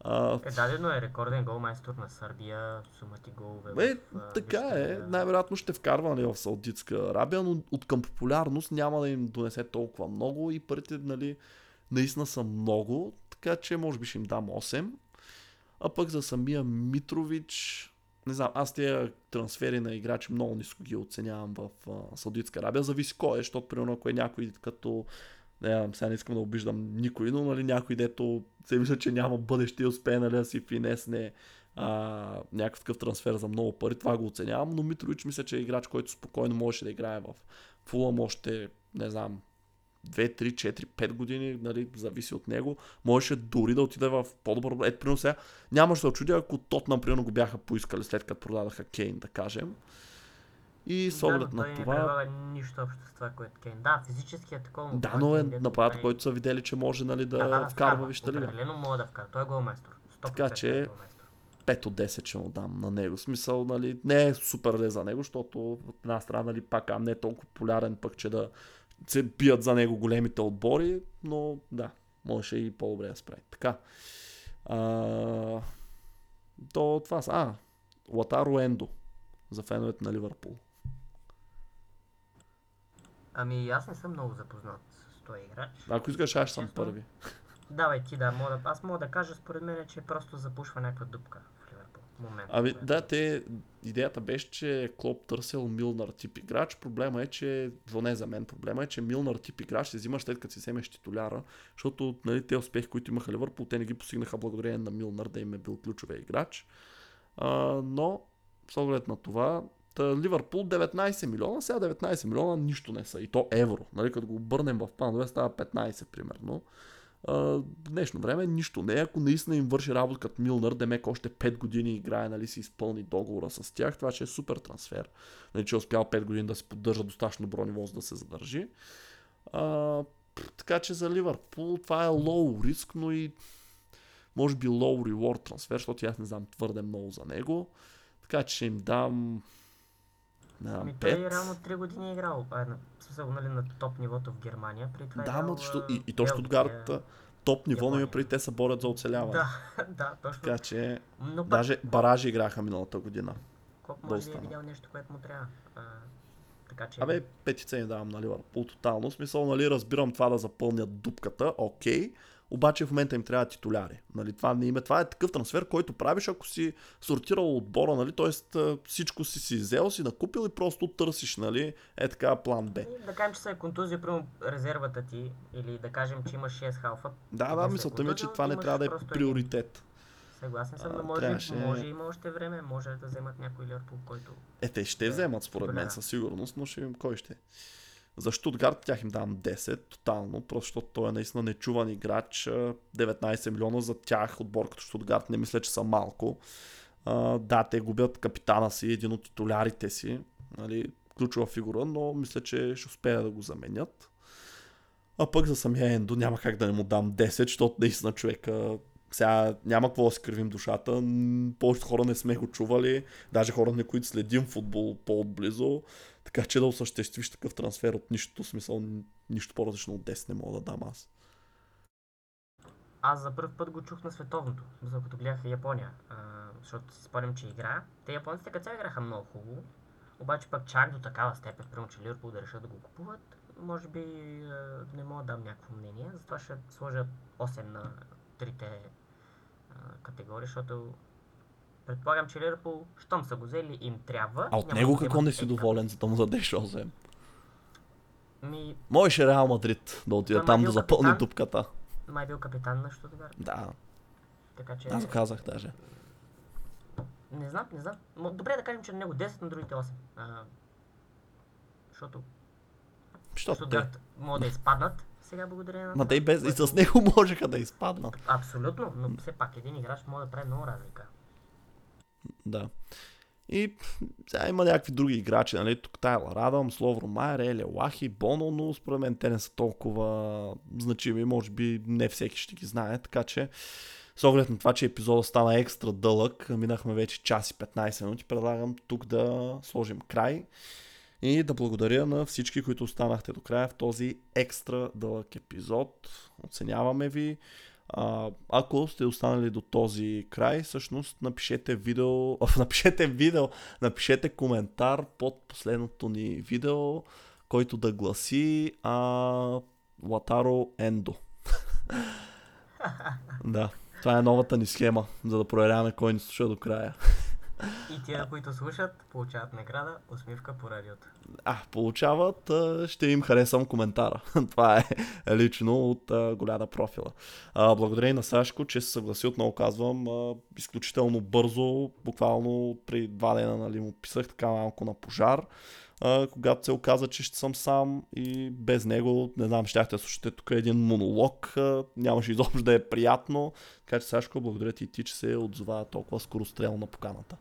А, Е, дадено е рекорден голмайстор на Сърбия, сумати голове. Е, в, така Висшата е. Най-вероятно ще вкарва нали, в Саудитска Арабия, но от към популярност няма да им донесе толкова много и парите нали, наистина са много, така че може би ще им дам 8. А пък за самия Митрович, не знам, аз тези трансфери на играчи много ниско ги оценявам в а, Саудитска Арабия. Зависи кой е, защото примерно ако е някой като не сега не искам да обиждам никой, но нали, някой, дето се мисля, че няма бъдеще и успее нали, да си финесне а, някакъв такъв трансфер за много пари, това го оценявам, но Митрович мисля, че е играч, който спокойно можеше да играе в Фулъм още, не знам, 2, 3, 4, 5 години, нали, зависи от него. Можеше дори да отиде в по-добър... Ето, примерно сега, нямаше да очудя, ако тот, например, го бяха поискали след като продадаха Кейн, да кажем. И с оглед да, на той това... не предлага нищо общо с това, което Кейн. Да, физически е такова. Да, но е прави- който са видели, че може нали, да, Да, да, да, вкарва вижте лига. Определено мога да вкара. Той е голмайстор. 100% Така че- е голмайстор. 5 от 10 ще му дам на него. Смисъл, нали, не е супер ле за него, защото от една страна, нали, пак а не е толкова популярен пък, че да се бият за него големите отбори, но да, можеше и по-добре да справи. Така. А, то това са. А, Латаро Ендо за феновете на Ливърпул. Ами аз не съм много запознат с този играч. Ако искаш, аз съм първи. Давай ти да, мога аз мога да кажа според мен, че просто запушва някаква дупка. Момент. Ами да, те, идеята беше, че Клоп търсил Милнар тип играч. Проблема е, че, поне за мен проблема е, че Милнар тип играч се взимаш след като си вземеш титуляра, защото нали, те успехи, които имаха Ливърпул, те не ги постигнаха благодарение на Милнар да им е бил ключовия играч. А, но, с оглед на това, та, Ливърпул 19 милиона, сега 19 милиона нищо не са. И то евро. Нали, като го обърнем в панове, става 15 примерно. Днешно време нищо не. Ако наистина им върши работа като Милнар, Демек още 5 години играе, нали си изпълни договора с тях, това ще е супер трансфер. Нали, че е успял 5 години да се поддържа достатъчно добро ниво, за да се задържи. А, така че за Ливърпул това е лоу риск, но и може би low reward трансфер, защото аз не знам твърде много за него. Така че ще им дам не знам, Ами той 5. реално 3 години е играл, а, на, в смисъл, нали, на топ нивото в Германия. При това е Да, ма, защо, а, и, и то. Штутгарт топ ниво, но Япония. има преди те се борят за оцеляване. Да, да, точно. Така че Но пък, даже баражи играха миналата година. Да може би е остана. видял нещо, което му трябва. А, така че... Абе, петица им давам на Ливърпул тотално. В смисъл, нали, разбирам това да запълнят дупката, окей. Обаче в момента им трябва титуляри. Нали, това, не им е, това е такъв трансфер, който правиш, ако си сортирал отбора, нали, т.е. всичко си си взел, си накупил и просто търсиш, нали, е така план Б. И Да кажем, че се е контузия, примерно резервата ти, или да кажем, че имаш 6 халфа. Да, да, мисълта ми е, че това не трябва да е приоритет. Съгласен съм, но може, трябваше- може има още време, може да вземат някой Ливърпул, който... Е, те ще Да, вземат според мен със сигурност, но ще видим кой ще. За Штутгарт тях им давам 10, тотално, просто защото той е наистина нечуван играч. а, 19 милиона за тях, отбор като Штутгарт не мисля, че са малко. Да, те губят капитана си, един от титулярите си, нали, ключова фигура, но мисля, че ще успея да го заменят. А пък за самия Ендо няма как да не му дам 10, защото наистина човека сега няма какво да си кривим душата. Повечето хора не сме го чували, даже хора, на които следим футбол по-отблизо. Така че да осъществиш такъв трансфер от нищото, смисъл нищо по-различно от 10 не мога да дам аз. Аз за първ път го чух на световното, за като гледах Япония, а, защото си спомням, че игра. Те японците като цяло играха много хубаво, обаче пък чак до такава степен, примерно, че Ливърпул да решат да го купуват, може би а, не мога да дам някакво мнение, затова ще сложа 8 на трите а, категории, защото предполагам, че Ливърпул, щом са го взели, им трябва. А от него какво не си доволен, за да му дадеш 8? Ми, Можеше Реал Мадрид да отиде Той там да запълни капитан. дупката. май бил капитан на Штутгарт, Да, така че... аз го казах даже. Не знам, не знам. Добре да кажем, че на него 10, на другите 8. А, защото Защото те, Штутгарт могат да изпаднат. Сега благодарение на... ма те и, без, и с него можеха да изпаднат. Абсолютно, но все пак един играч може да прави много разлика. Да. И сега има някакви други играчи, нали? Тук Тайлър Адамс, Ловро Майер, Еле Лахи, Боно, но според мен те не са толкова значими, може би не всеки ще ги знае, така че с оглед на това, че епизода стана екстра дълъг, минахме вече час и 15 минути, предлагам тук да сложим край и да благодаря на всички, които останахте до края в този екстра дълъг епизод. Оценяваме ви. А, ако сте останали до този край, всъщност напишете видео, а, напишете видео, напишете коментар под последното ни видео, който да гласи а, Латаро Ендо. да, това е новата ни схема, за да проверяваме кой ни слуша до края. И тия, които слушат, получават награда, усмивка по радиото. А, получават, ще им харесам коментара. Това е лично от голяда профила. Благодаря и на Сашко, че се съгласи, отново казвам, изключително бързо, буквално при два дена нали, му писах така малко на пожар. А, когато се оказа, че ще съм сам и без него, не знам, щяхте да слушате тук един монолог, а, нямаше изобщо да е приятно. Така че Сашко, благодаря ти и ти, че се отзова толкова скорострелно на поканата.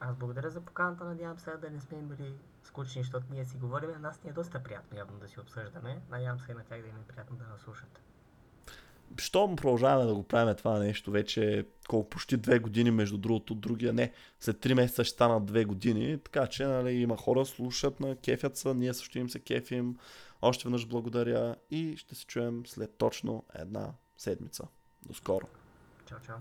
Аз благодаря за поканата, надявам се да не сме имали скучни, защото ние си говорим, а нас ни е доста приятно явно да си обсъждаме. Надявам се и на тях да им е приятно да нас слушат. Щом продължаваме да го правим това нещо вече колко почти две години между другото, другия не. След три месеца ще станат две години, така че нали, има хора слушат на кефят са, ние също им се кефим. Още веднъж благодаря и ще се чуем след точно една седмица. До скоро! Чао, чао.